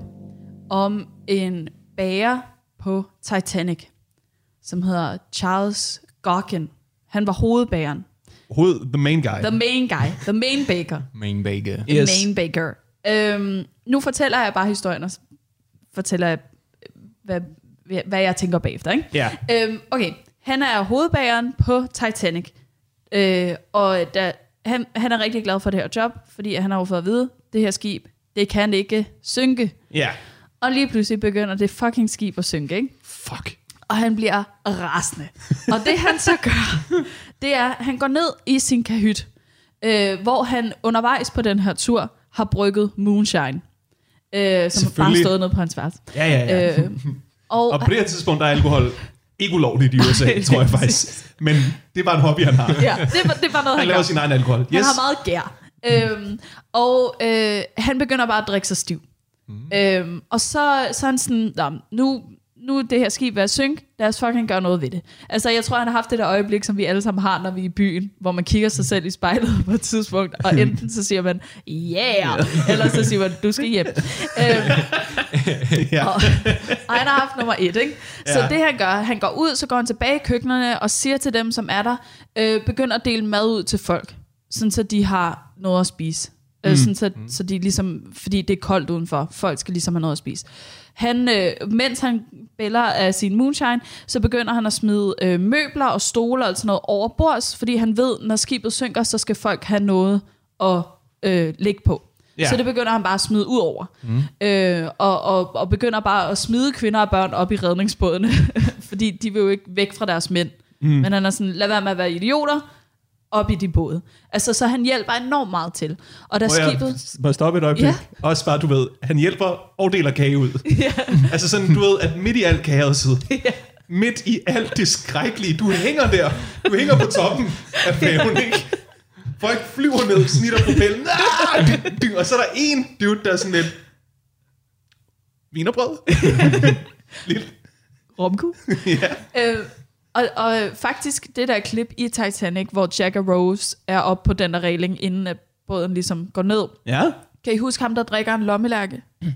om en bager på Titanic, som hedder Charles Goggin. Han var hovedbageren. Hoved, the main guy. The main guy. The main baker. <laughs> Main baker. The Yes. main baker. Øhm, nu fortæller jeg bare historien, og så fortæller jeg, hvad, hvad jeg tænker bagefter. Ikke? Ja. Øhm, okay, han er hovedbageren på Titanic. Øh, og da, han, han er rigtig glad for det her job, fordi han har jo fået at vide, det her skib, det kan ikke synke. Ja. Og lige pludselig begynder det fucking skib at synke, ikke? Fuck. Og han bliver rasende. Og det han så gør, det er, at han går ned i sin kahyt, øh, hvor han undervejs på den her tur har brygget moonshine, øh, som bare Selvfølgelig. stået ned på hans værelse. Ja, ja, ja. Øh, og, Og på det her tidspunkt, der er alkohol ikke ulovligt i USA, tror jeg faktisk. Men det bare en hobby, han har. ja, det var, det var noget, Han han laver gør. sin egen alkohol. Yes. Han har meget gær. Øhm, og øh, han begynder bare at drikke sig stiv. Mm. Øhm, og så, så er han sådan, "Nå, nu, nu er det her skib ved at synke, lad os fucking gøre noget ved det. Altså jeg tror, han har haft det der øjeblik, som vi alle sammen har, når vi er i byen, hvor man kigger sig selv i spejlet på et tidspunkt, og <laughs> enten så siger man, yeah, eller så siger man, du skal hjem. øhm, ja. og, og han har haft nummer et, ikke? Så Ja. det han gør, han går ud, så går han tilbage i køkkenerne og siger til dem, som er der, øh, begynder at dele mad ud til folk, sådan så de har noget at spise. Mm. Øh, sådan så, så de ligesom, fordi det er koldt udenfor, folk skal ligesom have noget at spise. Han, øh, mens han bæller af sin moonshine, så begynder han at smide øh, møbler og stole og sådan noget over bords, fordi han ved, når skibet synker, så skal folk have noget at øh, ligge på. Ja. Så det begynder han bare at smide ud over. Mm. Øh, og, og, og begynder bare at smide kvinder og børn op i redningsbådene, <laughs> fordi de vil jo ikke væk fra deres mænd. Mm. Men han er sådan, lad være med at være idioter, op i de både. Altså, så han hjælper enormt meget til. Og da Må jeg, skibet... må stoppe et øjeblik? Ja. Også bare, du ved, han hjælper og deler kage ud. <laughs> Ja. altså sådan, du ved, at midt i alt kaoset, midt i alt det skrækkelige, du hænger der, du hænger på toppen af færgen, ikke? Folk flyver ned, snitter propellen, ah, og så er der en dude, der er sådan lidt, vinerbrød? lidt, <laughs> Romku. <laughs> ja. øh, og, og faktisk, det der klip i Titanic, hvor Jack og Rose er oppe på den der regling, inden at båden ligesom går ned. Ja? Kan I huske ham, der drikker en lommelærke? <clears throat>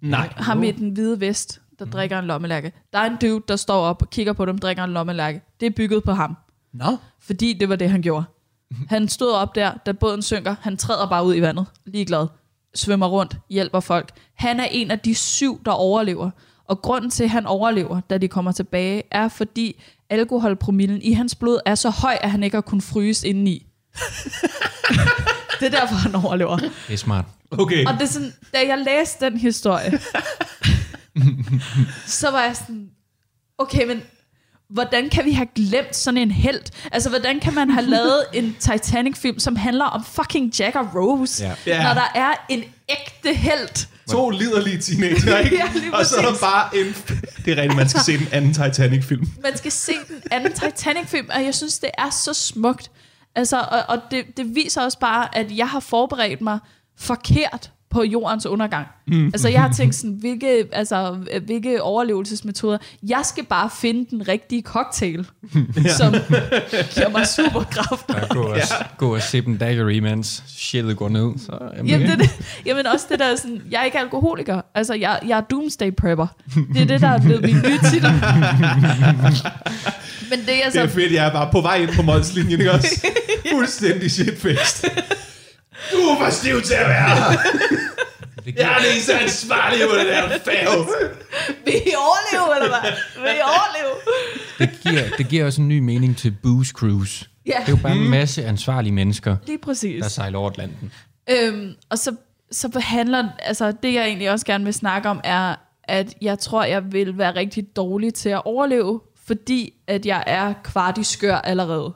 Nej. Ham i den hvide vest, der Mhm. drikker en lommelærke. Der er en dude, der står op og kigger på dem, drikker en lommelærke. Det er bygget på ham. Nå. Fordi det var det, han gjorde. <laughs> Han stod op der, da båden synker. Han træder bare ud i vandet, ligeglad. Svømmer rundt, hjælper folk. Han er en af de syv, der overlever. Og grunden til, at han overlever, da de kommer tilbage, er fordi alkoholpromillen i hans blod er så høj, at han ikke har kunnet fryse indeni. <laughs> det er derfor, han overlever. Det er smart. Okay. Og det er sådan, da jeg læste den historie, <laughs> så var jeg sådan, okay, men hvordan kan vi have glemt sådan en held? Altså, hvordan kan man have lavet en Titanic-film, som handler om fucking Jack og Rose, Ja. Ja. når der er en ægte held? To liderlige teenager, <laughs> ikke? Ja, og så er der bare en... Det er rigtigt, man skal se den anden Titanic-film. Man skal se den anden Titanic-film, og jeg synes, det er så smukt. Altså, og, og det, det viser også bare, at jeg har forberedt mig forkert på jordens undergang. Mm. Altså, jeg har tænkt sådan, hvilke, altså, hvilke overlevelsesmetoder. Jeg skal bare finde den rigtige cocktail, <laughs> som giver mig superkræfter. Ja, gå, og, ja. gå og sip en daiquiri, mens shittet går ned. Så, jamen, Jamen, det, det, jamen også det der sådan, jeg er ikke alkoholiker. Altså, jeg, jeg er doomsday prepper. Det er det, der er blevet min nye titel. Men det er Det er altså, fedt, jeg er bare på vej ind på målslinjen, ikke også? <laughs> Fuldstændig shitfaced. for stiv til at være her. Det Jeg er den eneste ansvarlige på den her færge. Vil I overleve, eller hvad? Vil I <laughs> overleve? det, giver, det giver også en ny mening til Booze Cruise. Ja, Det er jo bare en masse ansvarlige mennesker, lige præcis. der sejler over Atlanten. Øhm, og så, så handler, altså det jeg egentlig også gerne vil snakke om, er, at jeg tror, jeg vil være rigtig dårlig til at overleve, fordi at jeg er kvart i skør allerede.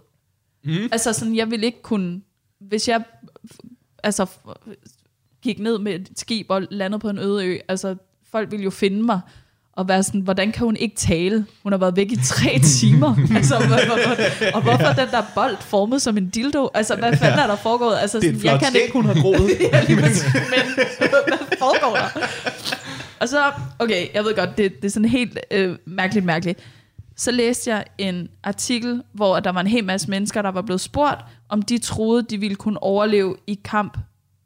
Mm. Altså sådan, jeg vil ikke kunne, hvis jeg altså, gik ned med et skib og landede på en øde ø, altså folk ville jo finde mig, og være sådan, hvordan kan hun ikke tale? Hun har været væk i tre <laughs> timer. altså, hvor, hvor, hvor, og hvorfor er den der bold formet som en dildo? Altså, hvad fanden er der foregået? Altså, Det er sådan, jeg kan ikke hun har groet. <laughs> ja, lige. Men hvad foregår der? Og så, okay, jeg ved godt, det, det er sådan helt øh, mærkeligt, mærkeligt. Så læste jeg en artikel, hvor der var en hel masse mennesker, der var blevet spurgt, om de troede, de ville kunne overleve i kamp.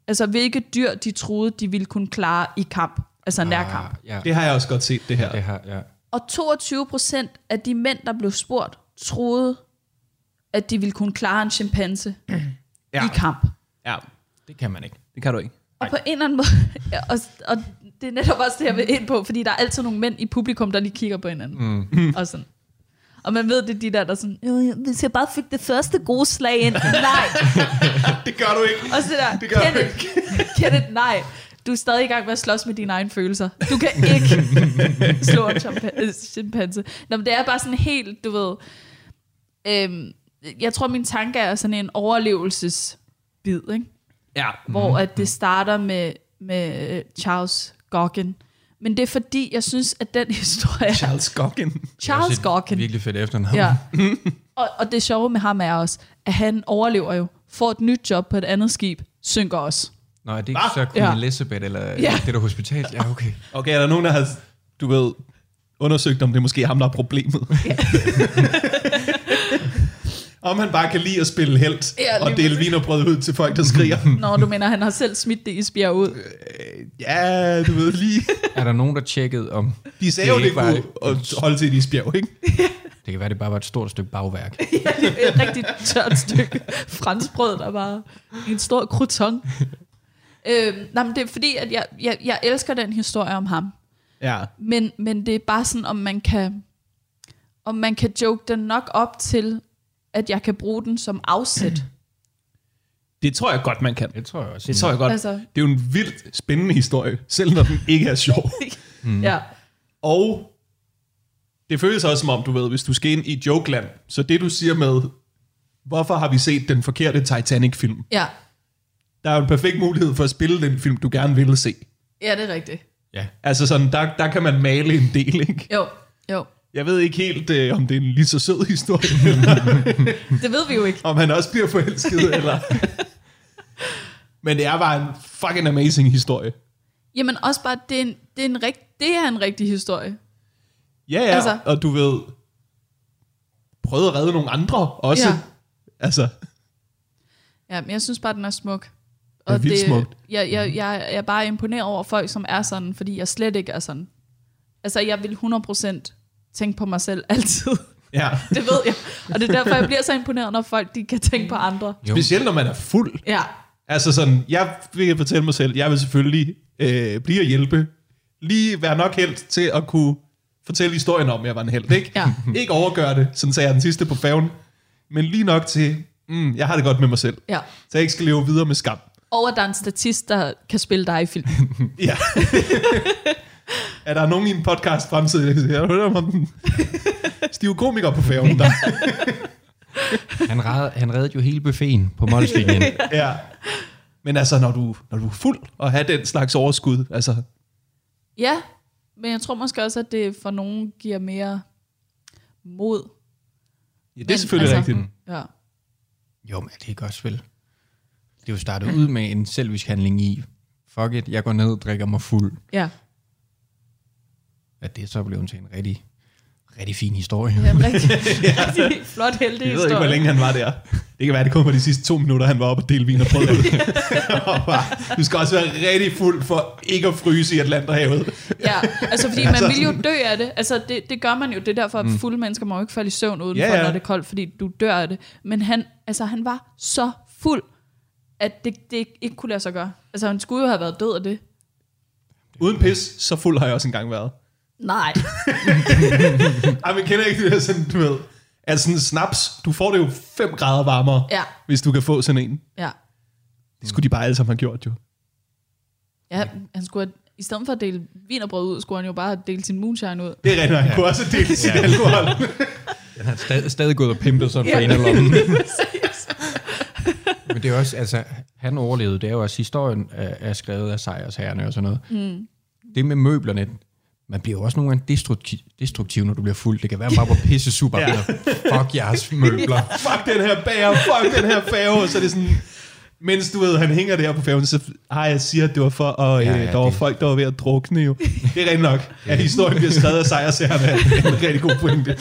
Altså, hvilke dyr de troede, de ville kunne klare i kamp. Altså nærkamp. Ah, ja, Det har jeg også godt set, det her. det har, ja. Og 22 procent af de mænd, der blev spurgt, troede, at de ville kunne klare en chimpanse <clears throat> Ja. i kamp. ja, Det kan man ikke. det kan du ikke. Og på en eller anden måde, <laughs> ja, og, og det er netop også det, jeg vil ind på, fordi der er altid nogle mænd i publikum, der lige kigger på hinanden. Mm. Og sådan. Og man ved, det er de der, der er sådan, "Jo, hvis jeg bare fik det første gode slag ind. nej. <laughs> Det gør du ikke. Og så der, Det gør du Kenneth, <laughs> Kenneth, nej. Du er stadig i gang med at slås med dine egne følelser. Du kan ikke <laughs> slå en øh, chimpanse. Nå, men det er bare sådan helt, du ved... Øhm, jeg tror, min tanke er sådan en overlevelsesbid, ikke? Ja. hvor at det starter med, med øh, Charles Gauguin. Men det er fordi, jeg synes, at den <laughs> historie... Charles Goggin. Charles Gauguin. Virkelig fedt efternavn. Ja. <laughs> Og, og det sjove med ham er også, at han overlever jo, får et nyt job på et andet skib, synker også. Nå, er det ikke Hva? så Queen Ja. Elizabeth, eller Ja. ja. det der hospital? Ja, okay. Okay, er der nogen, der har, du ved, undersøgt, om det er måske ham, der er problemet? <laughs> om han bare kan lide at spille helt Ja, og dele vinerbrød ud til folk, der skriger. <laughs> Når du mener, han har selv smidt det isbjerg ud. ja, du ved lige. <laughs> Er der nogen, der tjekkede om... De sagde Det jo, er det ikke bare- kunne at holde til et isbjerg, ikke? <laughs> Det kan være, det bare var et stort stykke bagværk. Ja, det er et rigtig tørt stykke franskbrød, der var en stor crouton. øhm, nej, men det er fordi, at jeg, jeg, jeg elsker den historie om ham. Ja. Men, men det er bare sådan, om man kan om man kan joke den nok op til, at jeg kan bruge den som afsæt. <clears throat> Det tror jeg godt, man kan. Det tror jeg også. Det tror jeg godt. Altså. Det er jo en vildt spændende historie, selv når den ikke er sjov. <laughs> mm. Ja. Og det føles også som om, du ved, hvis du skal ind i jokeland, så det du siger med, hvorfor har vi set den forkerte Titanic-film? ja. Der er jo en perfekt mulighed for at spille den film, du gerne ville se. Ja, det er rigtigt. Ja. Altså sådan, der, der kan man male en del, ikke? Jo, jo. Jeg ved ikke helt, øh, om det er en lige så sød historie, <laughs> Det ved vi jo ikke. om han også bliver forelsket, <laughs> eller... Men det er bare en fucking amazing historie. Jamen også bare, det er en, det er en, rigt, det er en rigtig historie. Ja, ja, Altså- og du ved, prøvede at redde nogle andre også. Ja. Altså, Ja, men jeg synes bare, den er smuk. er vildt smukt. Jeg, jeg, jeg, jeg er bare imponeret over folk, som er sådan, fordi jeg slet ikke er sådan. Altså, jeg vil 100% tænke på mig selv <laughs> altid. ja. <laughs> Det ved jeg. Og det er derfor, jeg bliver så imponeret, når folk de kan tænke på andre. Jo. Specielt når man er fuld. Ja, Altså sådan, jeg vil fortælle mig selv, jeg vil selvfølgelig øh, blive at hjælpe. Lige være nok held til at kunne fortælle historien om, at jeg var en held. Ikke, Ja. <laughs> ikke overgøre det, sådan sagde jeg den sidste på færgen. Men lige nok til, mm, jeg har det godt med mig selv. ja. Så jeg ikke skal leve videre med skam. Og at der er en statist, der kan spille dig i film. Ja. Er der nogen i en podcast fremtid, der siger, hører om den <laughs> stive komiker på færgen der. <laughs> Han, red, han reddede jo hele buffeten på målslinjen. <laughs> ja. Men altså, når du, når du er fuld og have den slags overskud, altså, Ja, men jeg tror måske også, at det for nogen giver mere mod. ja, det er Men, selvfølgelig altså- rigtigt. Ja. Jo, men det er ikke også vel. Det er jo startet ud med en selvisk handling i, fuck it, jeg går ned og drikker mig fuld. Ja, At det så blev til en rigtig, rigtig fin historie. det er en rigtig, <laughs> <laughs> rigtig flot heldig Jeg ved ikke, hvor historie. længe han var der. Det kan være, det kun var de sidste to minutter, han var oppe og dele vin og brød. <laughs> Bare, du skal også være rigtig fuld for ikke at fryse i Atlanterhavet. Ja, altså fordi man vil jo dø af det. Altså det, det gør man jo. Det er derfor, at fulde mennesker må jo ikke falde i søvn udenfor, Ja, ja. når det er koldt, fordi du dør af det. Men han, altså, han var så fuld, at det, det ikke kunne lade sig gøre. Altså, han skulle jo have været død af det. Uden pis, så fuld har jeg også engang været. Nej. <laughs> Ej, men kender ikke det der sådan, du ved, at sådan en snaps, du får det jo 5 grader varmere, Ja. hvis du kan få sådan en. Ja. Det skulle de bare alle sammen have gjort, jo. ja han skulle have, I stedet for at dele vinerbrød ud, skulle han jo bare have delt sin moonshine ud. Det er rigtigt, han kunne også have delt sin alkohol. <laughs> Den har stadig, stadig gået og pimpet sådan for Ja. en eller anden. <laughs> Men det er også, altså, han overlevede, det er jo også, historien er, er skrevet af sejrsherrene og sådan noget. Mm. Det med møblerne, man bliver jo også nogle gange destruktiv, destruktiv, når du bliver fuld. Det kan være, man bare var pisse super. Ja. ja. Fuck jeres møbler. <laughs> fuck den her bager, fuck den her. Og så er det sådan, mens du ved, han hænger der på færgen, så har jeg siger, at det var for, at Ja, ja, ja, ja, der var det- folk, der var ved at drukne jo. Det er rigtigt nok, at historien bliver skrevet af sejrsherrerne. <laughs> er en rigtig god pointe.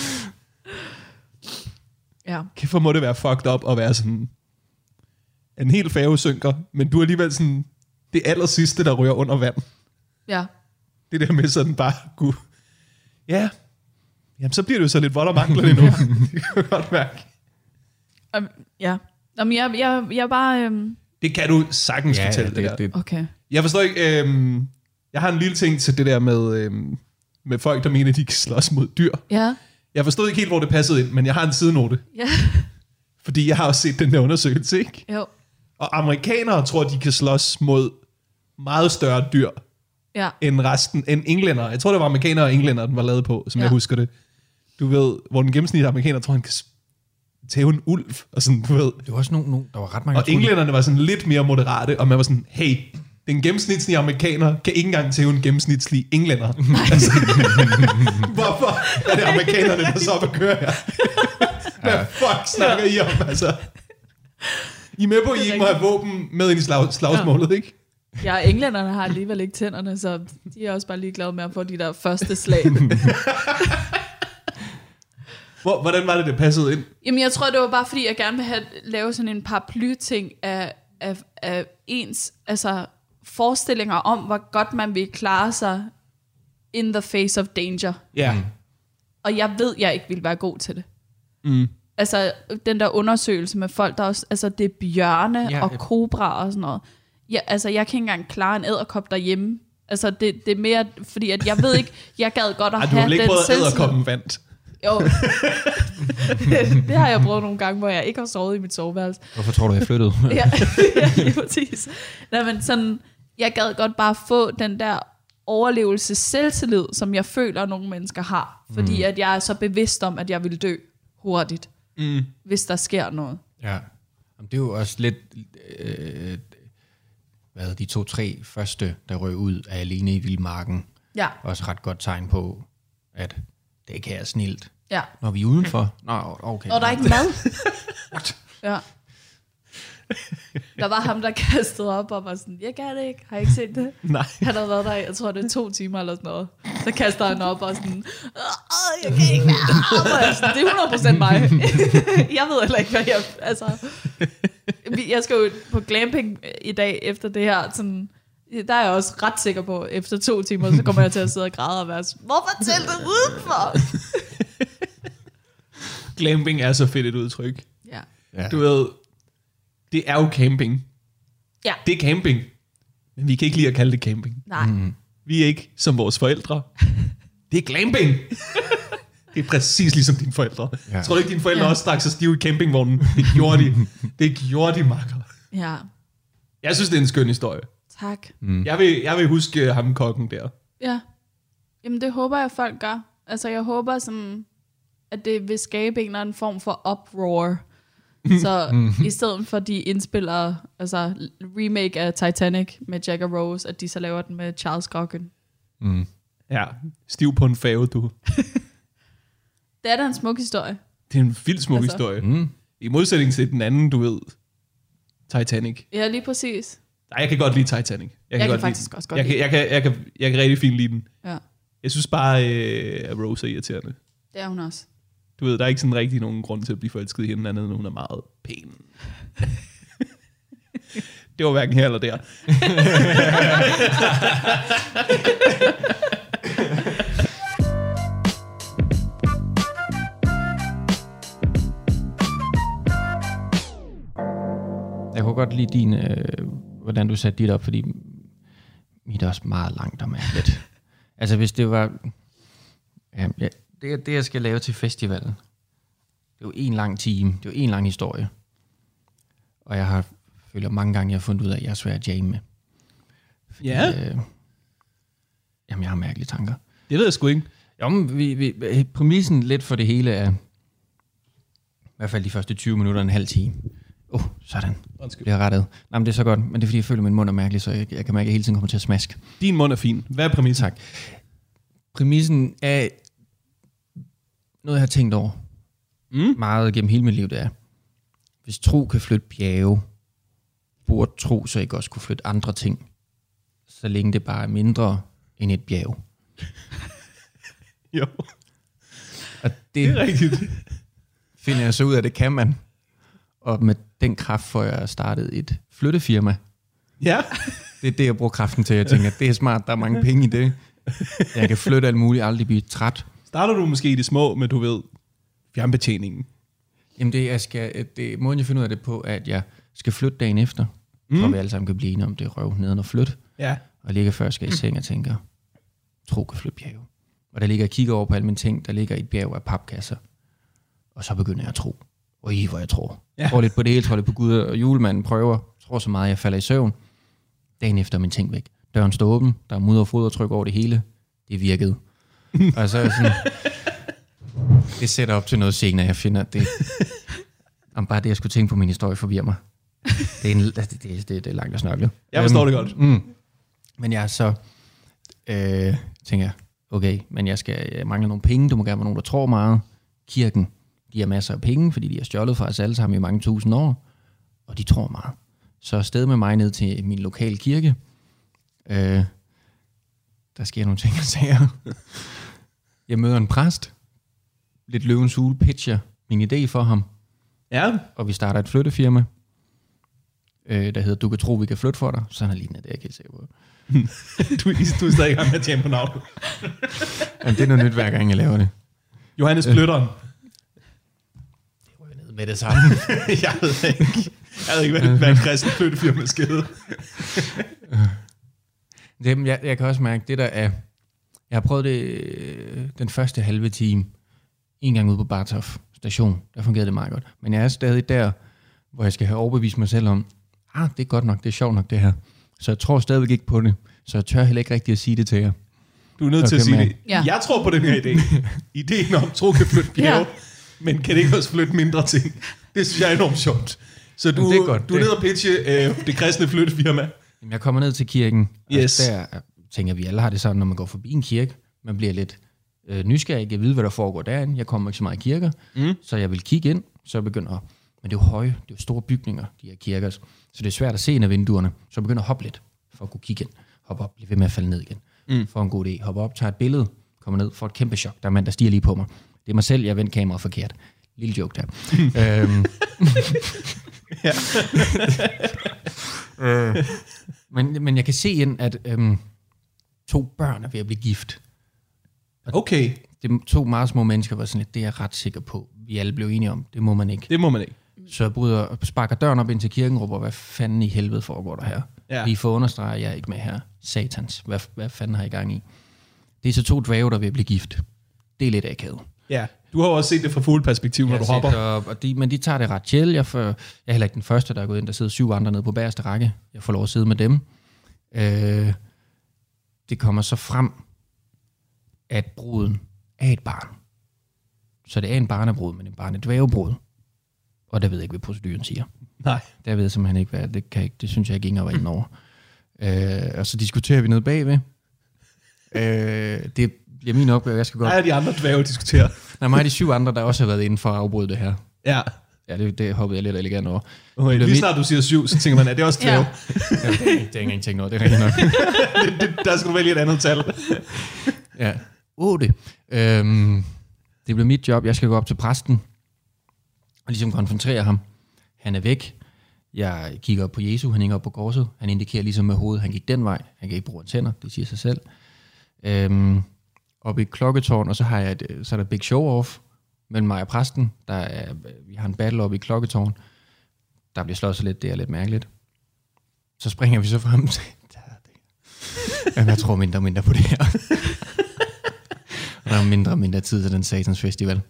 Ja. Kæft, hvor må det være fucked up at være sådan, en hel færge synker, men du er alligevel sådan, det aller sidste, der ryger under vand. Ja. Det der med sådan bare, gud, ja, jamen så bliver det jo så lidt vold og mangler endnu. <laughs> det kan jeg godt mærke. Um, ja. Jamen, jeg, jeg, jeg bare... Øhm, Det kan du sagtens Ja, fortælle, det, det, der. det, okay. Jeg forstår ikke, øhm, jeg har en lille ting til det der med, øhm, med folk, der mener, at de kan slås mod dyr. Ja. Jeg forstod ikke helt, hvor det passede ind, men jeg har en sidenote. Ja. <laughs> Fordi jeg har også set den der undersøgelse, ikke? Jo. Og amerikanere tror, de kan slås mod meget større dyr Ja. end resten, end englænder. Jeg tror, det var amerikanere og englænder, den var lavet på, som ja. Ja. jeg husker det. Du ved, hvor den gennemsnitlige amerikaner tror, han kan tæve en ulv, og sådan, du ved. det var også nogen, nogen, der var ret mange, Og troede, englænderne var sådan lidt mere moderate, og man var sådan, hey, den gennemsnitlige amerikaner kan ikke engang tæve en gennemsnitlig englænder. <laughs> altså, hvorfor er det amerikanerne, der så op at køre her? <laughs> Hvad fuck snakker I om, altså? I er med på, at I ikke må have våben med ind i slag, slagsmålet, ikke? Ja, englænderne har alligevel ikke tænderne, så de er også bare ligeglade med at få de der første slag. <laughs> Hvor, hvordan var det, det passede ind? Jamen, jeg tror, det var bare, fordi jeg gerne vil have, lave sådan en paraply-ting af, af, af ens altså, forestillinger om, hvor godt man vil klare sig in the face of danger. Ja. Mm. Og jeg ved, jeg ikke vil være god til det. Mm. Altså, den der undersøgelse med folk, der også, altså, det er bjørne Ja, og kobra og sådan noget. Ja, altså, jeg kan ikke engang klare en æderkop derhjemme. Altså, det, det er mere, fordi at jeg ved ikke, jeg gad godt at Ej, du har have ikke den prøvet at selvtillid. æderkoppen vandt? Jo. <laughs> det har jeg prøvet nogle gange, hvor jeg ikke har sovet i mit soveværelse. Hvorfor tror du, jeg flyttede? <laughs> Ja, ja lige præcis. Nej, men sådan, jeg gad godt bare få den der overlevelse selvtillid, som jeg føler, at nogle mennesker har. Fordi mm. at jeg er så bevidst om, at jeg vil dø hurtigt, Mm. hvis der sker noget. Ja. Jamen, det er jo også lidt... Øh, hvad, de to-tre første, der røg ud af alene i vildmarken, Ja, også ret godt tegn på, at det kan jeg snilt. ja. Når vi er udenfor? Nå, okay. Og der er ikke mad. <laughs> ja. Der var ham, der kastede op og var sådan, jeg kan det ikke, har I ikke set det? Nej. Han havde været der, jeg tror det er to timer eller sådan noget. Så kaster han op og sådan, Åh, jeg kan ikke er sådan, det er 100% mig. <laughs> jeg ved heller ikke, hvad jeg... Altså, jeg skal jo på glamping i dag efter det her. Sådan, der er jeg også ret sikker på, efter to timer, så kommer jeg til at sidde og græde og være sådan, hvorfor teltet udenfor? <laughs> Glamping er så fedt et udtryk. Ja. Ja. Du ved, det er jo camping. Ja. Det er camping. Men vi kan ikke lide at kalde det camping. Nej. Mm. Vi er ikke som vores forældre. <laughs> Det er glamping. <laughs> det er præcis ligesom dine forældre. Ja. Tror du ikke, dine forældre Ja. også stak sig stive i campingvognen? Det gjorde de. Det gjorde de, makker. Ja. Jeg synes, det er en skøn historie. Tak. Mm. Jeg, vil, jeg vil huske ham kokken der. Ja. Jamen, det håber jeg, folk gør. Altså, jeg håber sådan, at det vil skabe en eller anden form for uproar. Så i stedet for, de indspiller altså remake af Titanic med Jack og Rose, at de så laver den med Charles Cocken. Mm. Ja, stiv på en fave, du. <laughs> Det er da en smuk historie. Det er en vild smuk Altså. historie. Mm. I modsætning til den anden, du ved, Titanic. Ja, lige præcis. Nej, jeg kan godt lide Titanic. Jeg kan godt faktisk lide, også godt jeg kan, lide jeg, kan, jeg, kan, jeg kan rigtig fint lide den. Ja, Jeg synes bare, øh, at Rose er irriterende. det er hun også. Du ved, der er ikke sådan rigtig nogen grund til at blive forelsket i hende, andet end hun er meget pæn. <laughs> det var hverken her eller der. <laughs> Jeg kunne godt lide din, øh, hvordan du satte dit op, fordi mit er også meget langt og mærkeligt. <laughs> altså hvis det var... Ja, ja, det, det, jeg skal lave til festivalen, det er jo en lang time, det er jo en lang historie. Og jeg har føler mange gange, jeg har fundet ud af, at jeg er svær at jamme med. Fordi, Ja. Øh, jamen, jeg har mærkelige tanker. Det ved jeg sgu ikke. Jo, men vi, vi, præmissen lidt for det hele er, i hvert fald de første 20 minutter, en halv time. Åh, oh, sådan. Undskyld. Bliver rettet. Nej, men det er så godt, men det er fordi, jeg føler, at min mund er mærkelig, så jeg, jeg kan mærke, at jeg hele tiden kommer til at smaske. Din mund er fin. Hvad er præmissen? Tak. Præmissen er noget, jeg har tænkt over Mm. meget gennem hele mit liv, det er, hvis tro kan flytte bjerge, burde tro så ikke også kunne flytte andre ting, så længe det bare er mindre end et bjerg. <laughs> Jo, Og det, det er rigtigt. finder jeg så ud af, det kan man. Og med den kraft får jeg startet et flyttefirma. Ja. Det er det, jeg bruger kraften til. Jeg tænker, det er smart, der er mange penge i det. Jeg kan flytte alt muligt, aldrig blive træt. Starter du måske i det små, men du ved, fjernbetjeningen. Jamen det, jeg skal, det, måden jeg finder ud af det på, er, at jeg skal flytte dagen efter. Mm. For vi alle sammen kan blive enige om, det er røv neden og flytte. Ja. Og ligger før jeg skal i seng og tænker, tro kan flytte bjerge. Og der ligger jeg kigger over på alle mine ting, der ligger et bjerg af papkasser. Og så begynder jeg at tro. Og i hvor jeg tror. Ja. Jeg tror lidt på det hele, tror lidt på Gud, og julemanden prøver. Tror så meget, jeg falder i søvn. Dagen efter er min ting væk. Døren står åben, der er mudder og fodertryk over det hele. Det virkede. <laughs> og så er jeg sådan, det sætter op til noget senere, jeg finder, at det, om bare det, jeg skulle tænke på min historie, forvirrer mig. Det er, en, det, det, det, det er langt at snørkle. Jeg forstår Øhm, det godt. Mm. Men jeg så, øh, tænker jeg, okay, men jeg skal jeg mangler nogle penge, du må gerne være nogen, der tror meget. Kirken, de har masser af penge, fordi de har stjålet fra os alle sammen i mange tusind år, og de tror meget. Så afsted med mig ned til min lokale kirke. Øh, der sker nogle ting og sager. Jeg møder en præst, lidt løvens hule, pitcher min idé for ham, Ja. og vi starter et flyttefirma, øh, der hedder Du kan tro, vi kan flytte for dig. Sådan er lignende, det er jeg ikke sikker på. <laughs> Du, du er stadig i gang med at tjene på navnet. Jamen, det er noget nyt, hver gang jeg laver det. Johannes Flytteren. Med det samme. <laughs> jeg ved ikke. Jeg ved ikke, hvad, hvad en kristen flyttefirma skal hedde. <laughs> det, jeg, jeg kan også mærke, det der er... Jeg har prøvet det øh, den første halve time, en gang ude på Bartof station. Der fungerede det meget godt. Men jeg er stadig der, hvor jeg skal have overbevist mig selv om, ah, det er godt nok, det er sjovt nok det her. Så jeg tror stadigvæk ikke på det. Så jeg tør heller ikke rigtig at sige det til jer. Du er nødt til Okay, at sige men- det. Ja. Jeg tror på den her idé. <laughs> Ideen om, tro kan flytte bjerge, Ja. Men kan det ikke også flytte mindre ting? Det synes jeg er enormt sjovt. Så du, Jamen, det er godt. du er nede og pitche øh, det kristne flyttefirma. Jamen, jeg kommer ned til kirken, og Yes. der tænker vi alle har det sådan, når man går forbi en kirke, man bliver lidt øh, nysgerrig, jeg vide, hvad der foregår derinde. Jeg kommer ikke så meget i kirker, mm. så jeg vil kigge ind, så jeg begynder at, men det er jo høje, det er jo store bygninger, de her kirker, så det er svært at se ind af vinduerne, så jeg begynder at hoppe lidt, for at kunne kigge ind, hoppe op, blive ved med at falde ned igen, mm. for en god idé, hoppe op, tager et billede, kommer ned, får et kæmpe chok, der er en mand, der stiger lige på mig. Det er mig selv, jeg vendte kameraet forkert. Lille joke der. <laughs> øhm, øh, men, men jeg kan se ind, at øhm, to børn er ved at blive gift. Okay, Det er to meget små mennesker, var sådan lidt, det er jeg ret sikker på. Vi alle blev enige om, det må man ikke. det må man ikke. Så jeg bryder, sparker døren op ind til kirken og råber, hvad fanden i helvede foregår der her? Ja. Lige for at understrege, at jeg er ikke med her. Satans, hvad, hvad fanden har I gang i? Det er så to dvæve, der er at blive gift. Det er lidt akavet. Ja. Du har også set det fra fuld perspektiv, når du hopper. set og de, men de tager det ret chill. Jeg, får, jeg er heller ikke den første, der er gået ind. Der sidder syv andre nede på bagerste række. Jeg får lov at sidde med dem. Øh, det kommer så frem, at bruden er et barn. Så det er en barnebrud, men en barnedvævebrud. Og der ved jeg ikke, hvad proceduren siger. Nej. Der ved jeg simpelthen ikke, hvad det, kan ikke- det synes jeg ikke engang var inde <laughs> over. Øh, og så diskuterer vi nede bagved. Øh, det bliver min opgave. Jeg skal godt... Er de andre dvæve diskuterer. Der er mig og de syv andre, der også har været inde for at afbryde det her. Ja. Ja, det, det hoppede jeg lidt elegant over. Okay, lige mit- snart du siger syv, så tænker man, at det er også dvæve. <laughs> Ja. Ja, det, er, ikke- det er tænkt over, det er rigtigt nok. <laughs> det, det, der skal du vælge et andet tal. Ja. 8. Øhm, det blev mit job. Jeg skal gå op til præsten og ligesom konfrontere ham. Han er væk. Jeg kigger op på Jesu, han hænger op på korset. Han indikerer ligesom med hovedet, han gik den vej. Han kan ikke bruge tænder, det siger sig selv. Øhm, oppe i klokketårn, og så har jeg et, øh, så er der big show off mellem mig og præsten. Der er, øh, vi har en battle oppe i klokketårn. Der bliver slået så lidt, det er lidt mærkeligt. Så springer vi så frem til... <laughs> Jamen, jeg tror mindre og mindre på det her. og der er mindre og mindre tid til den satans festival.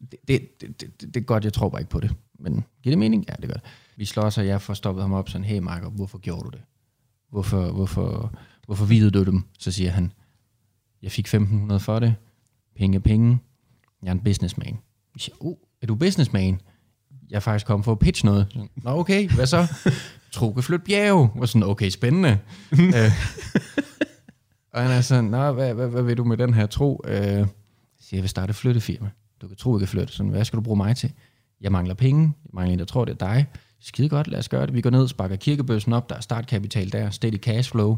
Det, det, det, det, det er godt, jeg tror bare ikke på det. Men giver det mening? Ja, det gør det. Vi slår så, jeg får stoppet ham op sådan, hey Marker, hvorfor gjorde du det? Hvorfor, hvorfor, hvorfor videde du dem? Så siger han, jeg fik 1500 for det. Penge er penge. Jeg er en businessman. Vi siger, oh, er du businessman? Jeg er faktisk kommet for at pitche noget. Nå okay, hvad så? <laughs> Tro kan flytte bjerge. Og sådan, okay, spændende. <laughs> øh, og han er sådan, Nå, hvad, hvad, hvad vil du med den her tro? Øh, jeg siger, jeg vil starte et flyttefirma. Du kan tro, jeg kan flytte. Sådan, hvad skal du bruge mig til? Jeg mangler penge. Jeg mangler en, der tror, det er dig. Skide godt, lad os gøre det. Vi går ned, sparker kirkebøssen op. Der er startkapital der. Steady cash flow.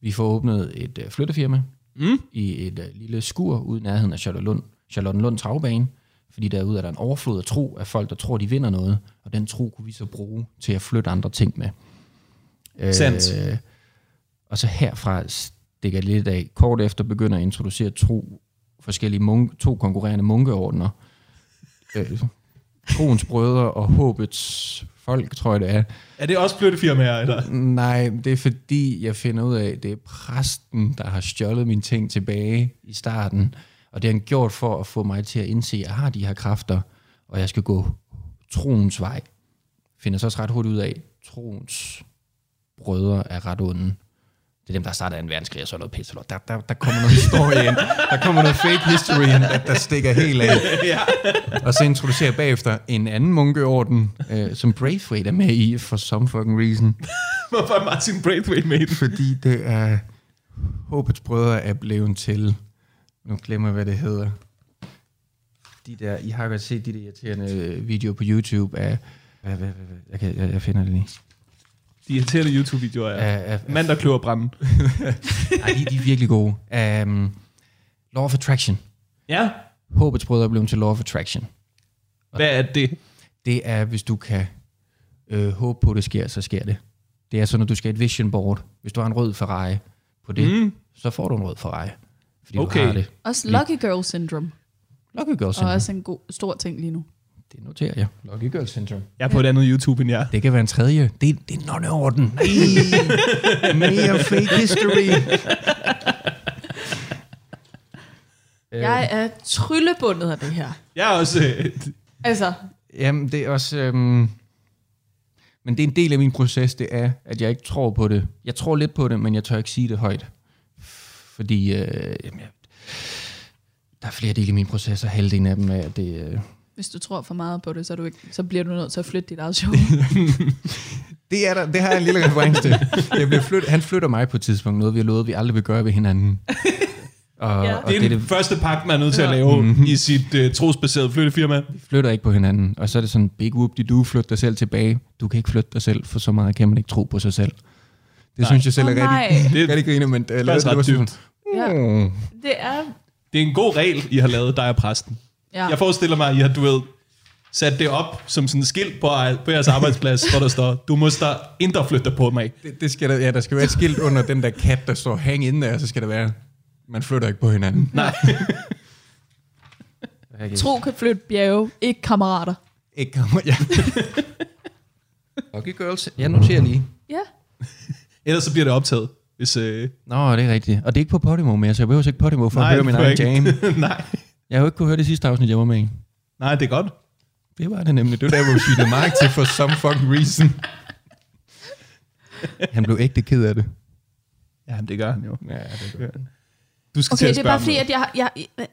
Vi får åbnet et øh, flyttefirma Mm. i et øh, lille skur ude i nærheden af Charlottenlund, Charlottenlund Travbane, fordi derude er der en overflod af tro af folk, der tror, de vinder noget, og den tro kunne vi så bruge til at flytte andre ting med. Sandt. Øh, og så herfra stikker det lidt af. Kort efter begynder at introducere to forskellige munk, to konkurrerende munkeordner. Øh, troens brødre og håbets folk, tror jeg det er. Er det også flyttefirmaer, eller? Nej, det er fordi, jeg finder ud af, at det er præsten, der har stjålet mine ting tilbage i starten. Og det har han gjort for at få mig til at indse, at jeg har de her kræfter, og jeg skal gå troens vej. Finder så også ret hurtigt ud af, at troens brødre er ret onde. Det er dem, der startede en verdenskrig og sådan noget pisse. Der, der, der kommer noget historie ind. Der kommer noget fake history ind, der, der stikker helt af. <laughs> ja. Og så introducerer bagefter en anden munkeorden, øh, som Braithwaite er med i, for some fucking reason. <laughs> Hvorfor er Martin Braithwaite med i den? Fordi det er... Håbets brødre er blevet til... Nu glemmer jeg, hvad det hedder. De der... I har godt set de der irriterende videoer på YouTube af... Hvad, hvad, hvad, hvad, jeg, kan, jeg, jeg finder det lige. De irriterende YouTube-videoer er Af, af, mand, der kløver branden. <laughs> nej, de, de er virkelig gode. Um, Law of Attraction. Ja. Håbets brødre er blevet til Law of Attraction. Hvad er det? Det er, hvis du kan øh, håbe på, at det sker, så sker det. Det er sådan, når du skal et vision board. Hvis du har en rød Ferrari på det, Mm. så får du en rød Ferrari. Fordi Okay. du har det. Også Lucky Girl Syndrome. Lucky Girl Og Syndrome. også en god, stor ting lige nu. Det noterer jeg. Lucky Girl Syndrome. Jeg er på et andet YouTube end jer. Det kan være en tredje. Det, det er nonneorden. Nej, mere fake history. <laughs> Jeg er tryllebundet af det her. Jeg er også... Øh, Altså, Jamen, det er også... Øhm, men det er en del af min proces, det er, at jeg ikke tror på det. Jeg tror lidt på det, men jeg tør ikke sige det højt. Fordi øh, jamen, jeg, der er flere dele i min proces, og halvdelen af dem er, at det... Øh, hvis du tror for meget på det, så, er du ikke, så bliver du nødt til at flytte dit eget show. <laughs> det, er der, det har jeg en lille reference til. Jeg bliver flyt, han flytter mig på et tidspunkt, noget vi har lovet, vi aldrig vil gøre ved hinanden. <laughs> Og, Ja. ja. og det er det, den det, første pakke, man er nødt til at Ja. lave Mhm. i sit øh, trosbaserede flyttefirma. vi flytter ikke på hinanden. Og så er det sådan, big whoop du flytter dig selv tilbage. Du kan ikke flytte dig selv, for så meget kan man ikke tro på sig selv. Det Nej. synes jeg selv er Åh, rigtig. Det er rigtig griner, men uh, faktisk ret dybt. Ja. Mm. Det er... Det er en god regel, I har lavet, dig og præsten. Ja. Jeg forestiller mig, at I har, du ved, sat det op som sådan en skilt på, på jeres arbejdsplads, hvor der står, du må der indre flytte på mig. Det, det skal der, ja, der skal være et skilt under den der kat, der står hang inde der, så skal der være, man flytter ikke på hinanden. Nej. <laughs> Tro kan flytte bjerge, ikke kammerater. Ikke kommer, ja. <laughs> Okay, girls. Jeg noterer lige. Ja. <laughs> Ellers så bliver det optaget. Hvis, øh, Nå, det er rigtigt. Og det er ikke på Podimo mere, så jeg behøver ikke Podimo for nej, at høre min egen jam. nej. Jeg har jo ikke kunne høre det sidste afsnit, jeg var med i. nej, det er godt. Det var det nemlig. Det var der, hvor vi svinede Mark til for some fucking reason. Han blev ægte ked af det. Ja, det gør han jo. Ja, det gør Du skal Okay, til at det er bare fordi, at jeg, jeg, jeg...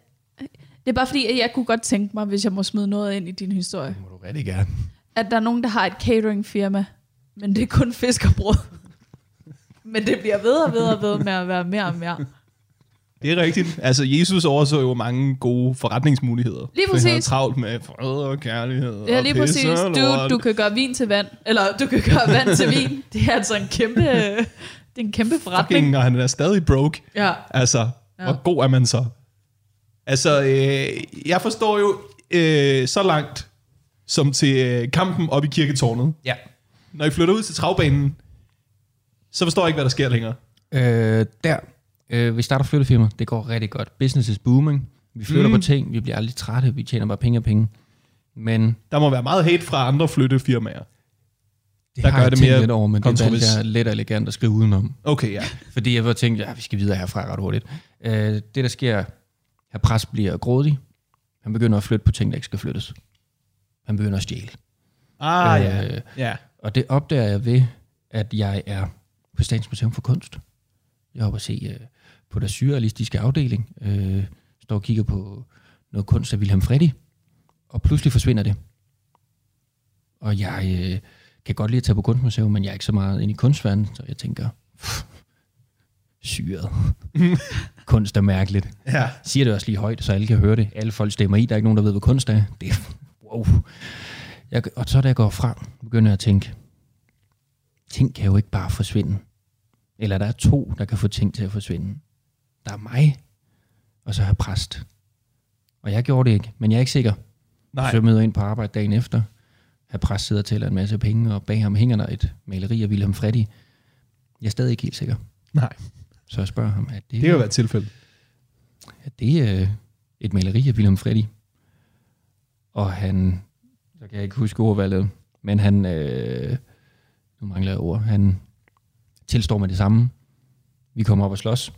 Det er bare fordi, at jeg kunne godt tænke mig, hvis jeg må smide noget ind i din historie. Det må du rigtig gerne. At der er nogen, der har et cateringfirma, men det er kun fisk og brød. Men det bliver ved og ved og ved med at være mere og mere. Det er rigtigt. Altså, Jesus overså jo mange gode forretningsmuligheder. Lige For han havde præcis. travlt med fred og kærlighed. Ja, og lige pisse præcis. og Du, lort. du kan gøre vin til vand, eller du kan gøre vand til vin. Det er altså en kæmpe, det er en kæmpe forretning. Fucking, og han er stadig broke. Ja. Altså, ja. hvor god er man så? Altså, øh, jeg forstår jo øh, så langt som til øh, kampen op i kirketårnet. Ja. Når I flytter ud til travbanen, så forstår jeg ikke, hvad der sker længere. Øh, der. Øh, vi starter flyttefirma. Det går rigtig godt. Business is booming. Vi flytter Mm. på ting. Vi bliver aldrig trætte. Vi tjener bare penge og penge. Men Der må være meget hate fra andre flyttefirmaer. Det Der har gør jeg det mere lidt over, men det valgte jeg let og elegant at skrive udenom. Okay, ja. Fordi jeg var tænkt, ja, vi skal videre herfra ret hurtigt. Øh, det, der sker, her præst bliver grådig. Han begynder at flytte på ting, der ikke skal flyttes. Han begynder at stjæle. Ah, Øh, ja. Ja. Og det opdager jeg ved, at jeg er på Statens Museum for Kunst. Jeg oppe at se øh, på deres surrealistiske afdeling. Øh, står og kigger på noget kunst af Wilhelm Freddy. Og pludselig forsvinder det. Og jeg øh, kan godt lide at tage på kunstmuseum, men jeg er ikke så meget inde i kunstverdenen, så jeg tænker, pff, syret. <laughs> kunst er mærkeligt. Ja. Siger det også lige højt, så alle kan høre det. Alle folk stemmer i, der er ikke nogen, der ved, hvad kunst er. Det er, wow. Jeg, og så da jeg går frem, begynder jeg at tænke, ting kan jo ikke bare forsvinde. Eller der er to, der kan få ting til at forsvinde. Der er mig, og så har præst. Og jeg gjorde det ikke, men jeg er ikke sikker. Nej. Så jeg møder ind på arbejde dagen efter. Her præst sidder og tæller en masse penge, og bag ham hænger der et maleri af Wilhelm Freddy. Jeg er stadig ikke helt sikker. Nej. Så jeg spørger ham, er det, Det kan jo være et tilfælde. er det øh, et maleri af Wilhelm Freddy? Og han, så kan jeg ikke huske ordvalget, men han, øh, nu mangler jeg ord, han tilstår med det samme. Vi kommer op og slås,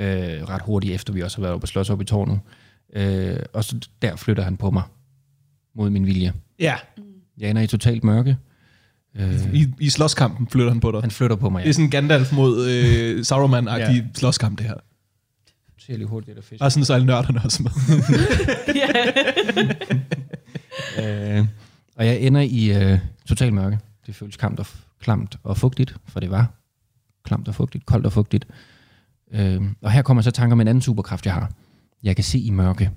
øh, ret hurtigt efter vi også har været oppe og slås op i tårnet. Øh, og så der flytter han på mig mod min vilje. Ja. Jeg ender i totalt mørke. Øh, I, I slåskampen flytter han på dig. han flytter på mig, Det ja. er sådan Gandalf mod øh, Sauron-agtig ja. slåskamp, det her. ser lige hurtigt, det der fisk. Bare sådan, så alle nørderne også med. <laughs> Øh, og jeg ender i øh, total mørke. Det føles klamt og, klamt og fugtigt, for det var klamt og fugtigt, koldt og fugtigt. Øh, og her kommer så tanker om en anden superkraft, jeg har. Jeg kan se i mørke,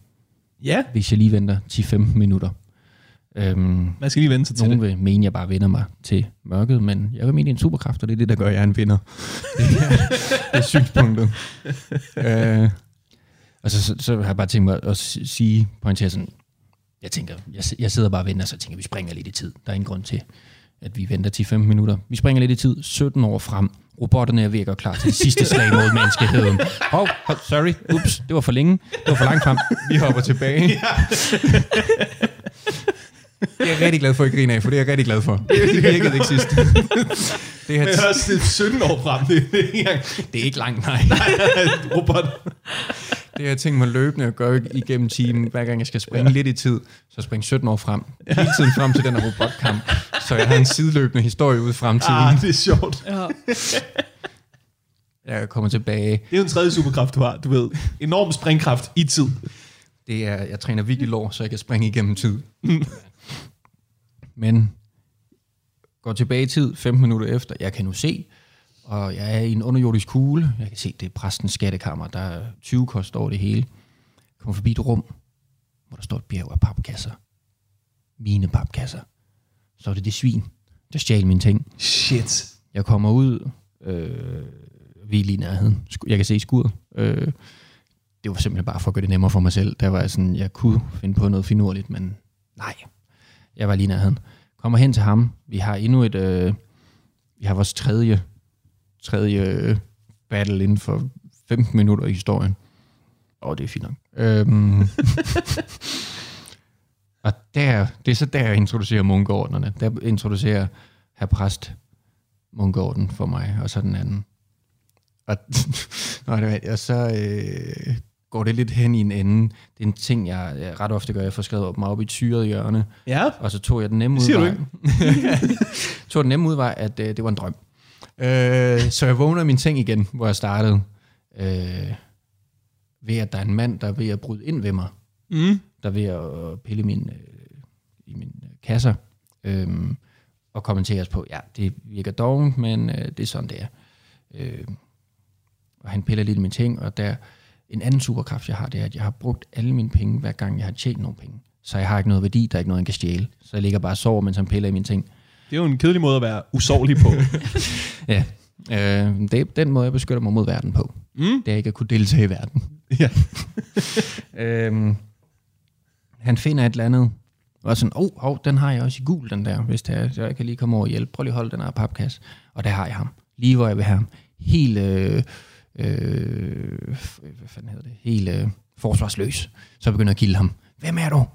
ja. hvis jeg lige venter 10-15 minutter. Øhm, Man skal lige vente sig til nogen det. vil mene, at jeg bare vender mig til mørket, men jeg vil mene, det er en superkraft, og det er det, der gør, at jeg er en vinder. <laughs> det, er, det er synspunktet. <laughs> øh, og så, så, så har jeg bare tænkt mig at sige, pointere sådan, jeg tænker, jeg, jeg sidder bare og venter, så jeg tænker, vi springer lidt i tid. Der er ingen grund til, at vi venter 10-15 minutter. Vi springer lidt i tid, 17 år frem. Robotterne er ved at gøre klar til det sidste slag mod menneskeheden. <laughs> Oh, oh, sorry, ups, det var for længe. Det var for langt frem. Vi hopper tilbage. Det er jeg rigtig glad for, at I griner af, for det er jeg rigtig glad for. Det virkede ikke sidst. <laughs> Det, her, Men også det er 17 år frem. Det, det er ikke engang det er ikke langt, nej. robot. Det har jeg tænkt mig løbende at gøre igennem timen, hver gang jeg skal springe lidt i tid. Så springe 17 år frem. Hele tiden frem til den her robotkamp. Så jeg har en sideløbende historie ud i fremtiden. Ah, det er sjovt. Ja. Jeg kommer tilbage. Det er jo en tredje superkraft, du har. Du ved, enorm springkraft i tid. Det er, jeg træner virkelig lår, så jeg kan springe igennem tid. Men går tilbage i tid, 15 minutter efter, jeg kan nu se, og jeg er i en underjordisk kugle. Jeg kan se, det er præstens skattekammer. Der er 20 kost over det hele. Jeg kommer forbi et rum, hvor der står et bjerg af papkasser. Mine papkasser. Så er det det svin, der stjal mine ting. Shit. Jeg kommer ud, øh, vi er lige i nærheden. Jeg kan se skuret. Øh, det var simpelthen bare for at gøre det nemmere for mig selv. Der var jeg sådan, jeg kunne finde på noget finurligt, men nej. Jeg var lige i nærheden. Kommer hen til ham. Vi har endnu et, øh, vi har vores tredje, tredje øh, battle inden for 15 minutter i historien. Og det er fint nok. Øhm, <laughs> og der, det er så der, jeg introducerer munkeordnerne. Der introducerer herr præst munkeorden for mig, og så den anden. Og, <laughs> Nå, det og så øh, går det lidt hen i en ende. Det er en ting, jeg, jeg ret ofte gør. Jeg får skrevet mig op i et syret hjørne, Ja. og så tog jeg den nemme Det siger du udvej. <laughs> tog den nemme udvej, at øh, det var en drøm. Øh, så jeg vågner min seng igen, hvor jeg startede. Øh, ved at der er en mand, der er ved at bryde ind ved mig. Mm. Der er ved at øh, pille min, øh, i mine øh, kasser. Øh, og kommenteres på, ja, det virker dårligt, men øh, det er sådan, det er. Øh, og han piller lidt i mine ting, og der en anden superkraft, jeg har, det er, at jeg har brugt alle mine penge, hver gang jeg har tjent nogle penge. Så jeg har ikke noget værdi, der er ikke noget, han kan stjæle. Så jeg ligger bare og sover, mens han piller i mine ting. Det er jo en kedelig måde at være usårlig på. <laughs> Ja, øh, det er den måde, jeg beskytter mig mod verden på. Mm. Det er ikke at kunne deltage i verden. <laughs> Ja. <laughs> øhm, han finder et eller andet, og sådan, oh, hov, den har jeg også i gul, den der, hvis det er, så jeg kan lige komme over og hjælpe. Prøv lige at holde den her papkasse. Og der har jeg ham. Lige hvor jeg vil have ham. Helt, øh, øh, hvad fanden hedder det? Helt øh, forsvarsløs. Så begynder jeg at kilde ham. Hvem er du?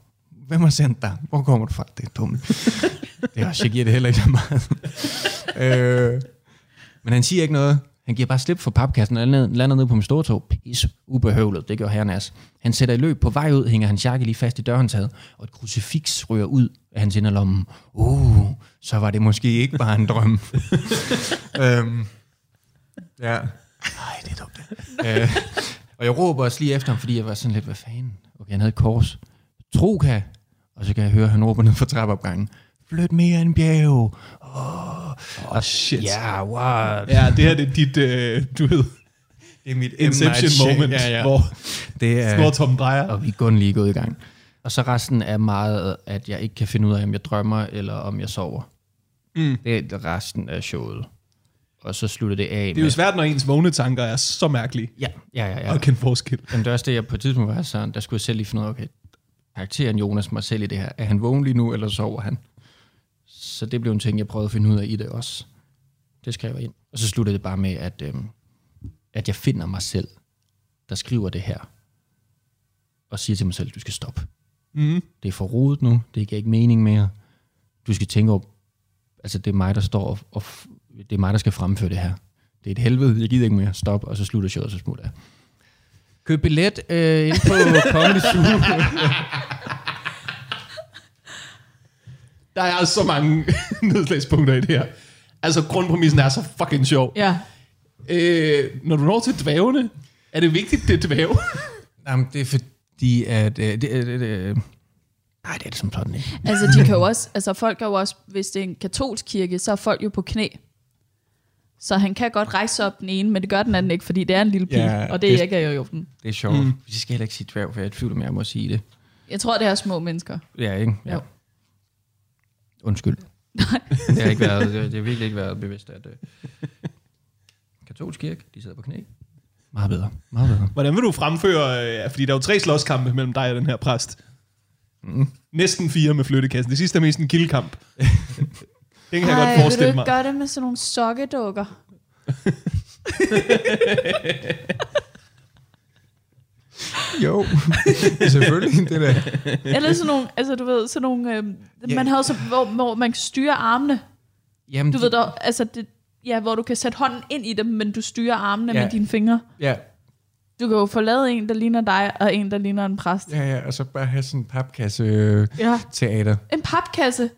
Hvem har sendt dig? Hvor kommer du fra? Det er dumt. Det jeg giver det heller ikke så meget. øh, men han siger ikke noget. Han giver bare slip for papkassen og lander, ned på min store tog. Pis, ubehøvlet. Det gør herren as. Han sætter i løb på vej ud, hænger hans jakke lige fast i dørhåndtaget, og et krucifiks rører ud af hans inderlomme. Uh, så var det måske ikke bare en drøm. <laughs> øhm, ja. Nej, det er dumt. øh, og jeg råber også lige efter ham, fordi jeg var sådan lidt, hvad fanden? Okay, han havde et kors. Troka. Og så kan jeg høre, at han råber ned fra trappeopgangen. Flyt mere end bjerg. Åh, Oh, shit. ja, what? Ja, det her det er dit, øh, du ved, Det er mit Inception moment, ja, ja. hvor det er, Snor Tom drejer. og vi er kun lige gået i gang. Og så resten er meget, at jeg ikke kan finde ud af, om jeg drømmer, eller om jeg sover. Mm. Det er resten af showet. Og så slutter det af Det er jo svært, når ens vågne tanker er så mærkelige, Ja, ja, ja. ja. ja. og kan forskel. Men det er også det, jeg på et tidspunkt var sådan, der skulle jeg selv lige finde ud af, okay, karakteren Jonas mig selv i det her. Er han vågen lige nu, eller sover han? Så det blev en ting, jeg prøvede at finde ud af i det også. Det skrev jeg ind. Og så sluttede det bare med, at, øhm, at jeg finder mig selv, der skriver det her. Og siger til mig selv, du skal stoppe. Mm. Det er for rodet nu. Det giver ikke mening mere. Du skal tænke over, altså det er mig, der står og, og det er mig, der skal fremføre det her. Det er et helvede, jeg gider ikke mere. Stop, og så slutter showet, så smutter jeg. Køb billet øh, ind på Comedy Zoo. <laughs> Der er så mange <laughs> nedslagspunkter i det her. Altså, grundpræmissen er så fucking sjov. Ja. Øh, når du når til dvævene, er det vigtigt, det er dvæve? <laughs> Jamen, det er fordi, at... Øh, det, det, det, det, nej, det er det som sådan ikke. Altså, de kan jo også, altså folk er jo også, hvis det er en katolsk kirke, så er folk jo på knæ. Så han kan godt rejse op den ene, men det gør den anden ikke, fordi det er en lille pige, Ja, og det er det- ikke jo den. Det er sjovt. Mm. Vi skal heller ikke sige dværg, for jeg er i tvivl om, jeg må sige det. Jeg tror, det er små mennesker. Ja, ikke? Ja. Jo. Undskyld. <laughs> det har ikke været, det, har virkelig ikke været bevidst, at uh, katolsk kirke, de sidder på knæ. Meget bedre, meget bedre. Hvordan vil du fremføre, øh, fordi der er jo tre slåskampe mellem dig og den her præst. Mm. Næsten fire med flyttekassen. Det sidste er mest en kildkamp. <laughs> det kan jeg Ej, godt vil du forestille ikke mig. gøre det med sådan nogle sokkedukker? <laughs> Jo, <laughs> selvfølgelig, det der. Eller sådan nogle, altså du ved, sådan nogle, øhm, Ja. man havde så, hvor, hvor man kan styre armene. Jamen, Du ved, der, altså det, ja, hvor du kan sætte hånden ind i dem, men du styrer armene Ja. med dine fingre. Ja, Du kan jo lavet en, der ligner dig, og en, der ligner en præst. ja, ja, og så bare have sådan en papkasse øh, Ja. En papkasse,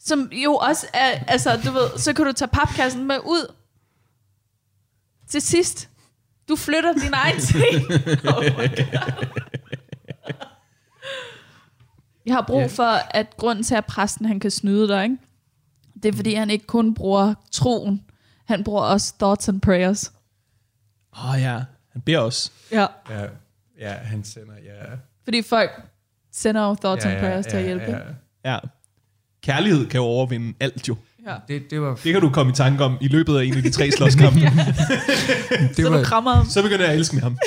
som jo også er, altså du ved, så kan du tage papkassen med ud. Til sidst. Du flytter din egen ting. <laughs> Oh. Jeg har brug Ja. for, at grunden til, at præsten han kan snyde dig, ikke? det er, fordi han ikke kun bruger troen, han bruger også thoughts and prayers. Åh oh, ja, han beder os. Ja. Ja, ja han sender, ja. Fordi folk sender jo thoughts ja, and prayers til at hjælpe. Ja, ikke? Ja. Kærlighed kan jo overvinde alt jo. Ja. Det, det var, Det kan du komme i tanke om i løbet af en af de tre slåskampe. <laughs> det <laughs> Så du var, krammer ham. Så begynder jeg at elske ham.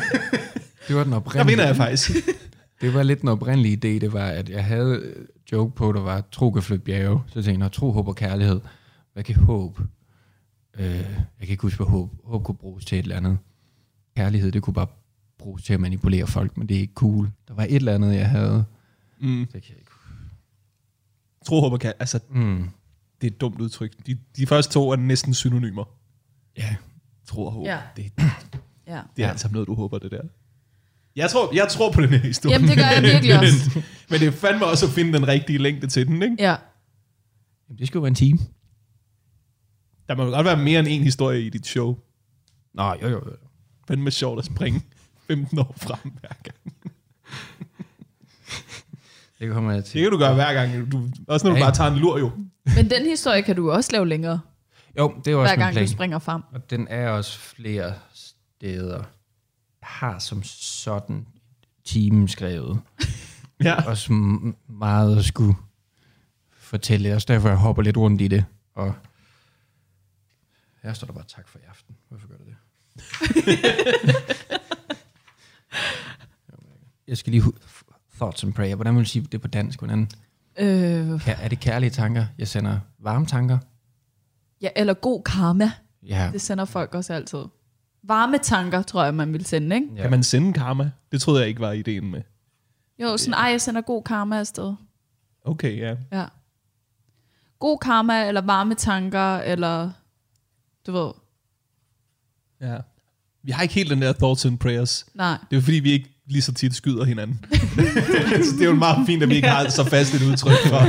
<laughs> det var den Der oprindelige. vinder jeg faktisk. Det var lidt den oprindelige idé, det var, at jeg havde øh, joke på, der var, tro kan flytte bjerge. Så tænkte jeg, "Nå, tro, håb og kærlighed. Hvad kan håb? Øh, jeg kan ikke huske, hvad håb, håb kunne bruges til et eller andet. Kærlighed, det kunne bare bruges til at manipulere folk, men det er ikke cool. Der var et eller andet, jeg havde. Mm. Det kan jeg ikke. Tro, håber, kan. Altså, Mm. Det er et dumt udtryk. De, de første to er næsten synonymer. Ja. Tro og håb. Ja. Det, Ja. det er Ja. alt sammen noget, du håber, det der. Jeg tror, jeg tror på den her historie. Jamen, det gør jeg virkelig også. men, men det er fandme også at finde den rigtige længde til den, ikke? Ja. Jamen, det skal jo være en time. Der må jo godt være mere end en historie i dit show. Nå, jo, jo, jo. Fandme sjovt at springe 15 år frem hver gang. Det kommer jeg til. Det kan du gøre hver gang. Du, også når du Ja, bare tager en lur, jo. Men den historie kan du også lave længere, Jo, det er også hver gang plan. du springer frem. Og den er også flere steder. Jeg har som sådan team skrevet. <laughs> Ja. Også m- meget at skulle fortælle. Også derfor, jeg hopper lidt rundt i det. Og her står der bare tak for i aften. Hvorfor gør du det? <laughs> jeg skal lige... Thoughts and prayer. Hvordan vil du sige det på dansk? Hvordan, Øh, er det kærlige tanker? Jeg sender varme tanker. ja, eller god karma. Ja. Det sender folk også altid. Varme tanker, tror jeg, man vil sende, ikke? ja. Kan man sende karma? Det troede jeg ikke var ideen med. Jo, sådan, ej, jeg sender god karma afsted. Okay, ja. Ja. god karma, eller varme tanker, eller du ved, Ja. Vi har ikke helt den der thoughts and prayers. nej. Det er jo fordi, vi ikke lige så tit skyder hinanden. Så det er jo meget fint, at vi ikke har så fast et udtryk for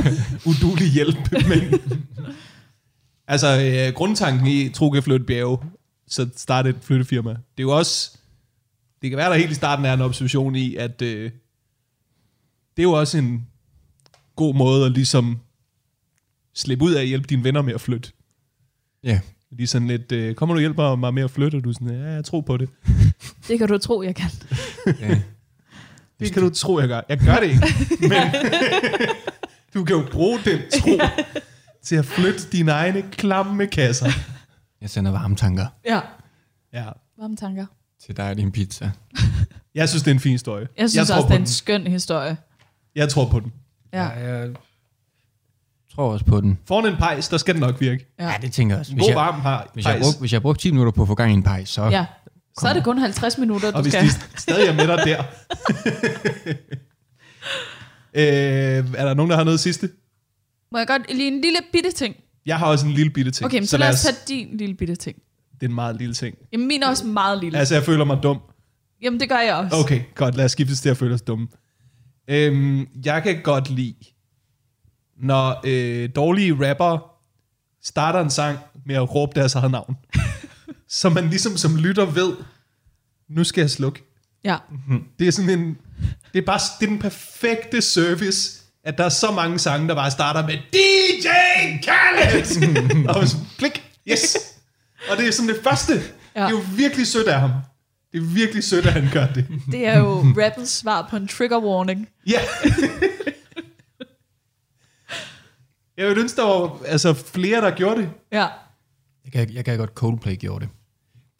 udulig hjælp. Men, altså, øh, grundtanken i Tro kan flytte bjerge, så starte et flyttefirma. Det er jo også, det kan være, der helt i starten er en observation i, at øh, det er jo også en god måde at ligesom slippe ud af at hjælpe dine venner med at flytte. Ja. De er sådan lidt, øh, kommer du hjælper mig med at flytte? Og du er sådan, ja, jeg tror på det. Det kan du tro, jeg kan. ja. Det kan du tro, jeg gør. Jeg gør det ikke. <laughs> Men du kan jo bruge den tro til at flytte dine egne klamme kasser. Jeg sender varme tanker Ja. Ja. Varme tanker. til dig og din pizza. <laughs> Jeg synes, det er en fin historie. Jeg synes jeg også, det er en den. skøn historie. Jeg tror på den. Ja. jeg tror også på den. Foran en pejs, der skal den nok virke. Ja. Ja, det tænker jeg også. En Hvis god jeg, varm pej- hvis, jeg pejs. brug, hvis jeg bruger 10 minutter på at få gang i en pej, så... ja. Så er det kun 50 minutter, Og du hvis skal. de stadig er med dig der. <laughs> øh, er der nogen, der har noget sidste? Må jeg godt lige en lille bitte ting? Jeg har også en lille bitte ting. Okay, men så lad os tage din lille bitte ting. Det er en meget lille ting. Jamen, min er også meget lille. Altså, jeg føler mig dum. Jamen, det gør jeg også. Okay, godt. Lad os skiftes til at føle os dumme. Øhm, jeg kan godt lide, når øh, dårlige rapper starter en sang med at råbe deres eget navn. <laughs> så man ligesom som lytter ved, nu skal jeg slukke. Ja. Det er sådan en, det er bare det er den perfekte service, at der er så mange sange, der bare starter med DJ Khaled! <laughs> og så klik, yes! Og det er sådan det første. Ja. Det er jo virkelig sødt af ham. Det er virkelig sødt, at han gør det. Det er jo rappens svar på en trigger warning. Ja. jeg vil ønske, der var altså, flere, der gjorde det. Ja. Jeg kan, jeg kan godt Coldplay gjorde det.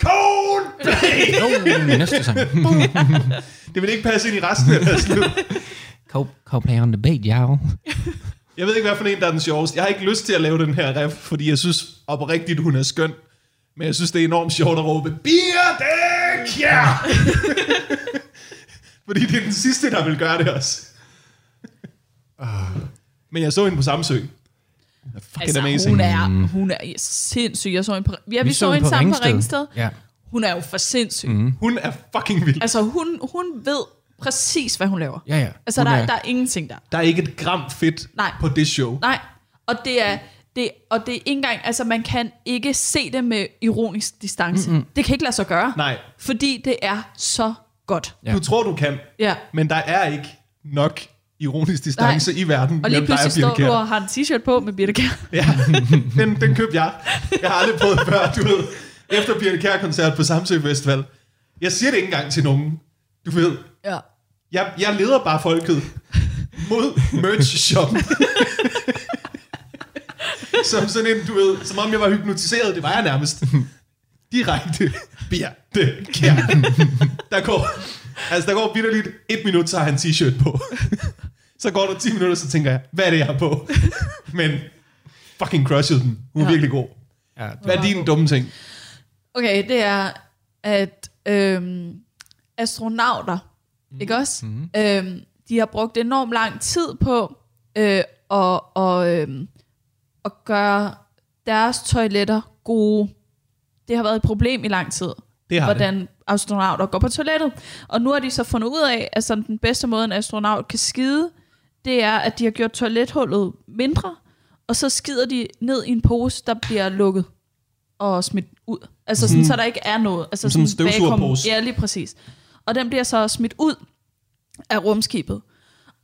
Coldplay! <laughs> Min næste sang. <laughs> det vil ikke passe ind i resten af deres liv. Cold- Coldplay on the beat, y'all. Jeg ved ikke, hvad for en, der er den sjoveste. Jeg har ikke lyst til at lave den her ref, fordi jeg synes oprigtigt, hun er skøn. Men jeg synes, det er enormt sjovt at råbe, Bierdæk, ja! <laughs> fordi det er den sidste, der vil gøre det også. Men jeg så hende på Samsø. Hun er Fucking Altså, amazing. hun er, hun er sindssyg. Jeg så en på, ja, vi, vi så, hende en sammen på Ringsted. Ja. Hun er jo for sindssyg. Mm. Hun er fucking vild. Altså, hun, hun ved præcis, hvad hun laver. Ja, ja. Altså, Hun der, er- er, der er ingenting der. Der er ikke et gram fedt Nej. på det show. Nej, og det er, det, og det er ikke engang, altså man kan ikke se det med ironisk distance. Mm-hmm. Det kan ikke lade sig gøre, Nej, fordi det er så godt. Ja. du tror, du kan, Ja. men der er ikke nok ironisk distance Nej. i verden. Og lige pludselig står du og har en t-shirt på med Birte Kjær. Ja, <laughs> den, den købte jeg. Jeg har aldrig prøvet før, du ved. Efter Birte Kjær-koncert på Samsø Festival. Jeg siger det ikke engang til nogen. Du ved, Ja. jeg, jeg leder bare folket mod merch shop. <laughs> som sådan en, du ved, som om jeg var hypnotiseret. Det var jeg nærmest. Direkte Birte Kjær. Der går, altså der går bitterligt et minut, så har han en t-shirt på. Så går der 10 minutter, så tænker jeg, hvad er det, jeg har på? <laughs> Men fucking crushed den. Hun er Ja. virkelig god. Ja, Hvad er din dumme ting? Okay, det er, at øhm, astronauter, mm. ikke også? Mm. Øhm, de har brugt enormt lang tid på øh, at, og, øhm, at gøre deres toiletter gode. Det har været et problem i lang tid, Det har hvordan det. astronauter går på toilettet. Og nu har de så fundet ud af, at sådan den bedste måde, en astronaut kan skide, det er, at de har gjort toilethullet mindre, og så skider de ned i en pose, der bliver lukket og smidt ud. Altså sådan, så der ikke er noget. Altså Som sådan en støvsugerpose. Ja, lige præcis. Og den bliver så smidt ud af rumskibet.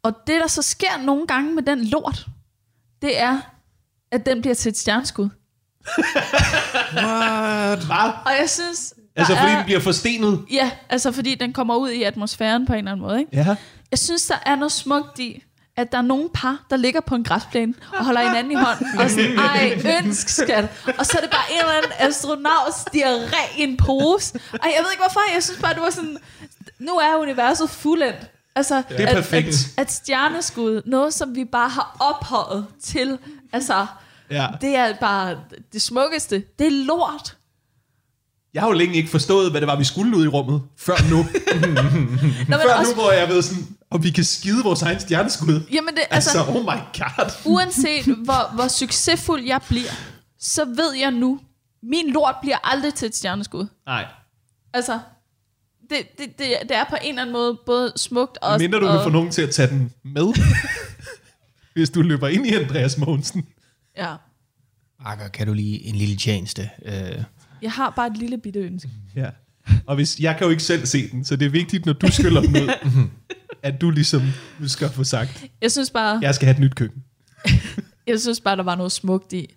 Og det, der så sker nogle gange med den lort, det er, at den bliver til et stjerneskud. Hvad? Og jeg synes... Altså, fordi er, den bliver forstenet. Ja, altså fordi den kommer ud i atmosfæren på en eller anden måde. Ikke? Ja. Jeg synes, der er noget smukt i, at der er nogle par, der ligger på en græsplæne og holder hinanden i hånden, og sådan, ej, ønsk, skat. Og så er det bare en eller anden astronaut diarré i en pose. Ej, jeg ved ikke hvorfor, jeg synes bare, det var sådan, nu er universet fuldendt. Altså, Det er at, perfekt. At, at stjerneskud, noget som vi bare har ophøjet til, altså, ja. det er bare det smukkeste. Det er lort. Jeg har jo længe ikke forstået, hvad det var, vi skulle ud i rummet, før nu. <laughs> Nå, før også, nu, hvor jeg ved sådan, og vi kan skide vores egen stjerneskud. Jamen, det, altså, Altså, oh my god. uanset hvor, hvor succesfuld jeg bliver, så ved jeg nu, min lort bliver aldrig til et stjerneskud. Nej. Altså, det, det, det, det er på en eller anden måde både smukt og... Mindre du og, kan få nogen til at tage den med. <laughs> Hvis du løber ind i Andreas Mogensen. Ja. Marker, kan du lige en lille tjeneste? Øh, Jeg har bare et lille bitte ønske. Ja. Og hvis, jeg kan jo ikke selv se den, så det er vigtigt, når du skyller den ud, <laughs> at du ligesom at få sagt, Jeg synes bare, jeg skal have et nyt køkken. <laughs> jeg synes bare der var noget smukt i,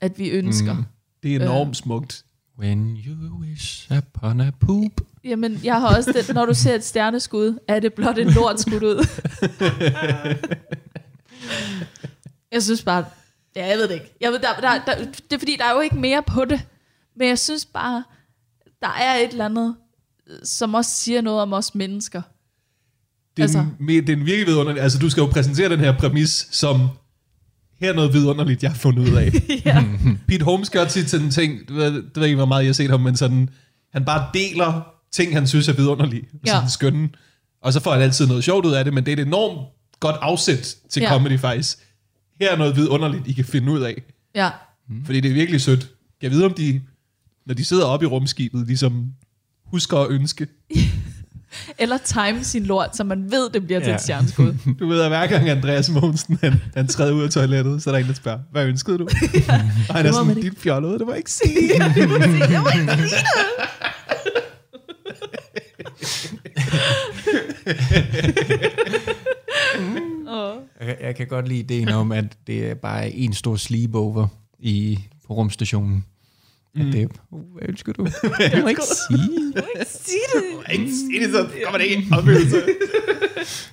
at vi ønsker. Mm. Det er enormt smukt. When you wish upon a poop. Jamen, jeg har også det, når du ser et stjerneskud, er det blot en lort skudt ud. <laughs> jeg synes bare, ja, jeg ved det ikke. Jeg ved, der, der, der, det er fordi, der er jo ikke mere på det. Men jeg synes bare, der er et eller andet, som også siger noget om os mennesker. Den, Altså. altså. den virkelig vidunderlig. Altså, du skal jo præsentere den her præmis som, her er noget vidunderligt, jeg har fundet ud af. <laughs> ja. <laughs> Pete Holmes gør tit sådan en ting, du ved, det ved ikke, hvor meget jeg har set ham, men sådan, han bare deler ting, han synes er vidunderlige, Ja. sådan skønne. Og så får han altid noget sjovt ud af det, men det er et enormt godt afsæt til Ja. comedy faktisk. Her er noget vidunderligt, I kan finde ud af. ja. Fordi det er virkelig sødt. Jeg vide, om de, når de sidder oppe i rumskibet, ligesom husker at ønske. <laughs> Eller time sin lort, så man ved, det bliver til Ja. et stjerneskud. <laughs> Du ved, at hver gang Andreas Mogensen, han, han træder ud af toilettet, så er der en, der spørger, hvad ønskede du? <laughs> Og han er Det må man sådan, ikke. dit fjollet, det må jeg ikke sige. <laughs> oh. Jeg, jeg kan godt lide ideen om, at det er bare en stor sleepover i, på rumstationen. At det er, uh, hvad ønsker du? <laughs> Jeg må ikke sige. Sig det. ikke sige det, så kommer det ikke opfyldelse. <laughs>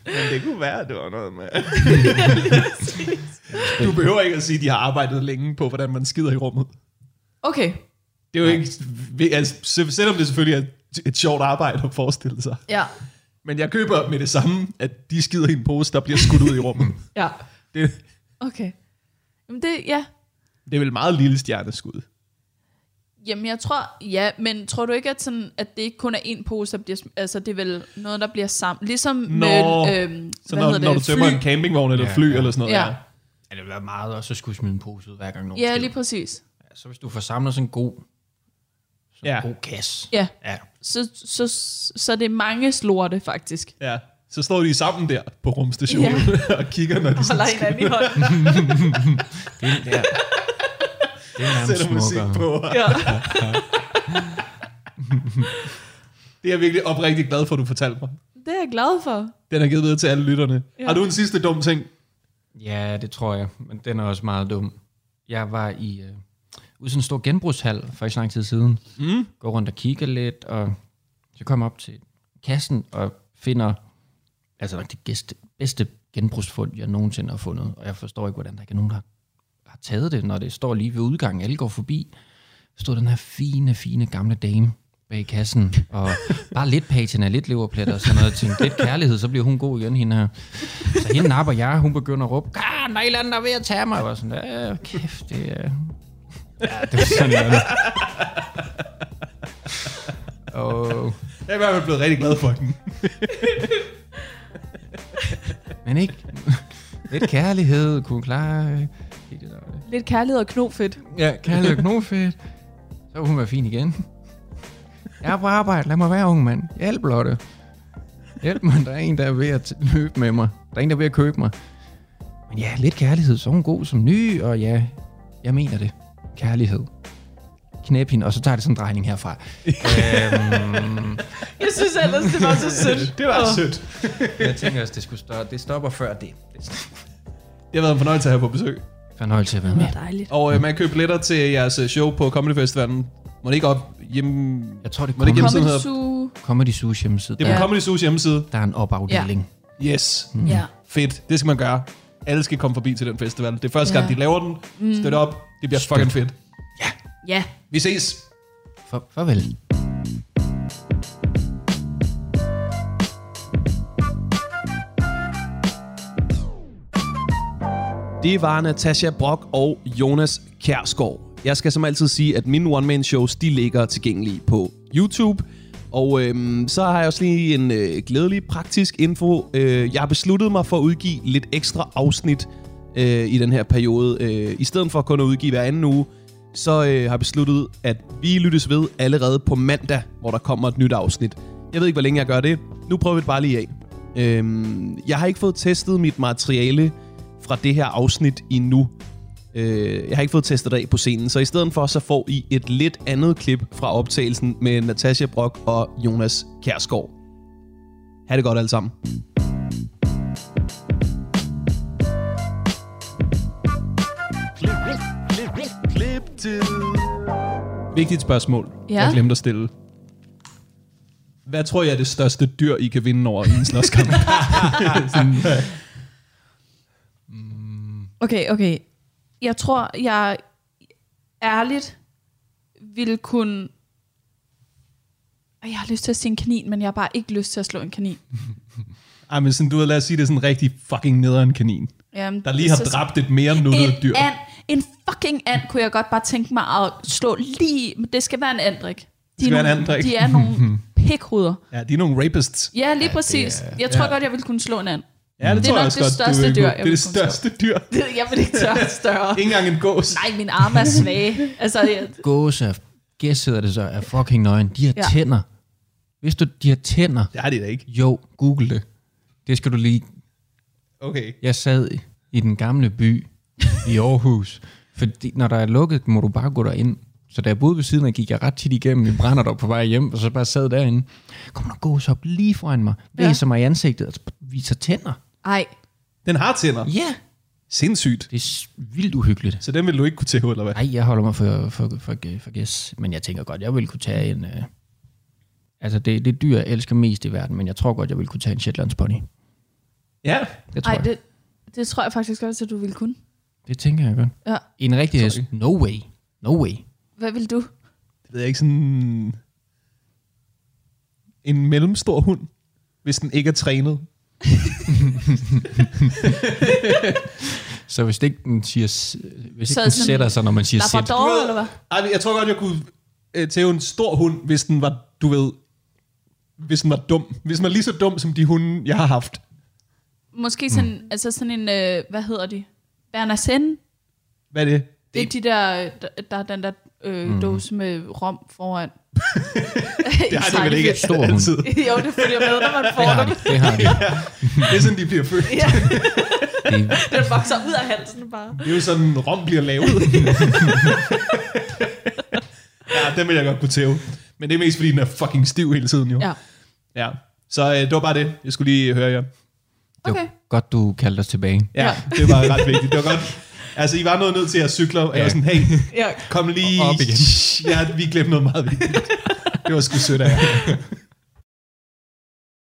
Men det kunne være, at det var noget med... <laughs> du behøver ikke at sige, at de har arbejdet længe på, hvordan man skider i rummet. Okay, Det er jo ikke... Altså, se- selvom det selvfølgelig er et- et sjovt arbejde at forestille sig. ja. Men jeg køber med det samme, at de skider i en pose, der bliver skudt ud i rummet. Ja, Det, okay. Jamen det, ja. det er vel meget lille stjerneskud. Jamen jeg tror, ja, men tror du ikke, at, sådan, at det ikke kun er en pose, der bliver, altså det er vel noget, der bliver sammen, ligesom Nå, med, øhm, Så hvad når, hedder når du det, tømmer fly. en campingvogn eller Ja, fly ja. eller sådan noget. Ja. Ja. Ja, det vil være meget også at skulle smide en pose ud, hver gang nogen Ja, skider. lige præcis. Ja, så hvis du får samlet sådan en god, sådan Ja. en god kasse. Ja, Ja. så, så, så det er mange slorte, faktisk. ja. Så står de sammen der på rumstationen ja. <laughs> og kigger, når de Holder sådan hinanden i hånden. <laughs> Det er, det er, det er sætter musik på. Ja. <laughs> Det er jeg virkelig oprigtigt glad for, at du fortalte mig. Det er jeg glad for. Den er givet videre til alle lytterne. Ja. Har du en sidste dum ting? Ja, det tror jeg, men den er også meget dum. Jeg var i øh, ude sådan en stor genbrugshal for ikke så lang tid siden. Mm. Går rundt og kigger lidt, og så kommer op til kassen og finder altså det bedste, bedste genbrugsfund, jeg nogensinde har fundet. Og jeg forstår ikke, hvordan der ikke er nogen, der har taget det, når det står lige ved udgangen. Alle går forbi. Stod den her fine, fine gamle dame bag kassen, og <laughs> bare lidt patina, lidt leverplet og sådan noget. Tænkte, lidt kærlighed, så bliver hun god igen, hende her. Så hende napper jeg, hun begynder at råbe, ah, andet, der er ved at tage mig. Jeg var sådan, ja, kæft, det er... Ja, det var sådan noget. Og, Jeg er i hvert fald blevet rigtig glad for den. men ikke... Lidt kærlighed kunne klare... det der. Lidt kærlighed og knofedt. Ja, kærlighed og knofedt. Så vil hun være fin igen. Jeg er på arbejde, lad mig være, unge mand. Hjælp, Lotte. Hjælp mig, der er en, der er ved at løbe med mig. Der er en, der er ved at købe mig. Men ja, lidt kærlighed, så er hun god som ny, og ja, jeg mener det. Kærlighed. Knæp hende, og så tager det sådan en drejning herfra. øhm, <laughs> Jeg synes ellers, det var så sødt. Det var sødt. jeg tænker også, det skulle stoppe. Det stopper før det. Det har været en fornøjelse at have på besøg. Fornøjelse at være Det med. var dejligt. Og øh, man kan købe billetter til jeres øh, show på Comedy Festivalen. Må det ikke op hjemme... Jeg tror, det er Comedy, Zoo. Comedy Sushi hjemmeside. Det er på Der, Ja. Comedy Zoo's hjemmeside. der er en opafdeling. Yes. Ja. Fedt. Det skal man gøre. Alle skal komme forbi til den festival. Det er første gang, Ja. de laver den. Støt op. Det bliver Støt. fucking fedt. Ja. Vi ses. For, farvel. Det var Natasha Brock og Jonas Kjærsgaard. Jeg skal som altid sige, at mine one-man-shows, de ligger tilgængelige på YouTube. Og øhm, så har jeg også lige en øh, glædelig praktisk info. Øh, jeg har besluttet mig for at udgive lidt ekstra afsnit øh, i den her periode. Øh, I stedet for kun at udgive hver anden uge, så øh, har jeg besluttet, at vi lyttes ved allerede på mandag, hvor der kommer et nyt afsnit. Jeg ved ikke, hvor længe jeg gør det. Nu prøver vi det bare lige af. Øh, jeg har ikke fået testet mit materiale fra det her afsnit endnu. Øh, jeg har ikke fået testet det af på scenen, så i stedet for, så får I et lidt andet klip fra optagelsen med Natasha Brock og Jonas Kærsgaard. Ha' det godt alle sammen. Klip til. Vigtigt spørgsmål, Ja. jeg glemte at stille. Hvad tror jeg er det største dyr, I kan vinde over i en slåskamp? <laughs> Okay, okay. Jeg tror, jeg ærligt ville kunne... Ej, Jeg har lyst til at sige en kanin, men jeg har bare ikke lyst til at slå en kanin. Ej, men sådan, du ved, lad os sige, det er sådan en rigtig fucking nederen kanin, Jamen, der lige har så- dræbt et mere nuttet dyr. en and, en fucking and kunne jeg godt bare tænke mig at slå lige... Men det skal være en andrik. De skal er være en nogle, andrik. De er nogle <laughs> pikruder. Ja, de er nogle rapists. Ja, lige præcis. er- Jeg tror ja. godt, jeg ville kunne slå en and. Ja, det, Det er tror jeg nok også det godt, største du dyr, jeg Det er det største dyr. <laughs> Jeg vil ikke tørre større. <laughs> Ikke engang en gås. Nej, min arme er svage. Altså, jeg, Gåse er, gæs hedder det så, er fucking nøgen. De har Ja. ja. tænder. Hvis du, de har tænder. Det har de da ikke. Jo, google det. Det skal du lige... Okay. Jeg sad i den gamle by i Aarhus. Fordi når der er lukket, må du bare gå derind. Så da jeg boede ved siden af, gik jeg ret tit igennem i brænder der på vej hjem, og så bare sad derinde. Kommer der gås op lige foran mig, Ja. væser mig i ansigtet og viser tænder. Ej, Den har tænder. Ja, Sindssygt. det er vildt uhyggeligt. Så den vil du ikke kunne tæve, eller hvad? Nej, jeg holder mig for, for, for, for gæs. Men jeg tænker godt, jeg vil kunne tage en... Øh, altså, det, det dyr, jeg elsker mest i verden, men jeg tror godt, jeg vil kunne tage en Shetlands pony. Ja. Det tror ej jeg. Det... det, tror jeg faktisk også, at du ville kunne. det tænker jeg godt. Ja. En rigtig hest? No way. No way. Hvad vil du? Det ved jeg ikke sådan... En mellemstor hund, hvis den ikke er trænet. <laughs> Så hvis det ikke den siger... Hvis Så ikke den sådan sætter sig, når man siger sæt. Labrador, eller hvad? Ej, jeg tror godt, jeg kunne øh, tæve en stor hund, hvis den var, du ved... Hvis den var dum. Hvis den var lige så dum, som de hunde, jeg har haft. Måske sådan, mm. altså sådan en, øh, hvad hedder de? Bernarsen? Hvad er det? Det er de der, der, der er den der øh, mm. dåse med rom foran. Det har de vel ikke Stor hund. altid. jo, det følger med, når man Det får har dem. de. Det har de. Det er sådan, de bliver født. Ja, Det, <laughs> den vokser ud af halsen bare. Det er jo sådan, rom bliver lavet. <laughs> ja, den vil jeg godt kunne tæve. Men det er mest, fordi den er fucking stiv hele tiden, jo. Ja, ja. Så øh, det var bare det. Jeg skulle lige høre jer. det okay. var godt, du kaldte os tilbage. Ja, Ja. det var ret vigtigt. Det var godt. Altså, I var nået ned til at cykle, og jeg var sådan, hey, <laughs> Ja, kom lige... Op igen. <laughs> Ja, vi glemte noget meget vigtigt. Det var sgu sødt af jer. <laughs>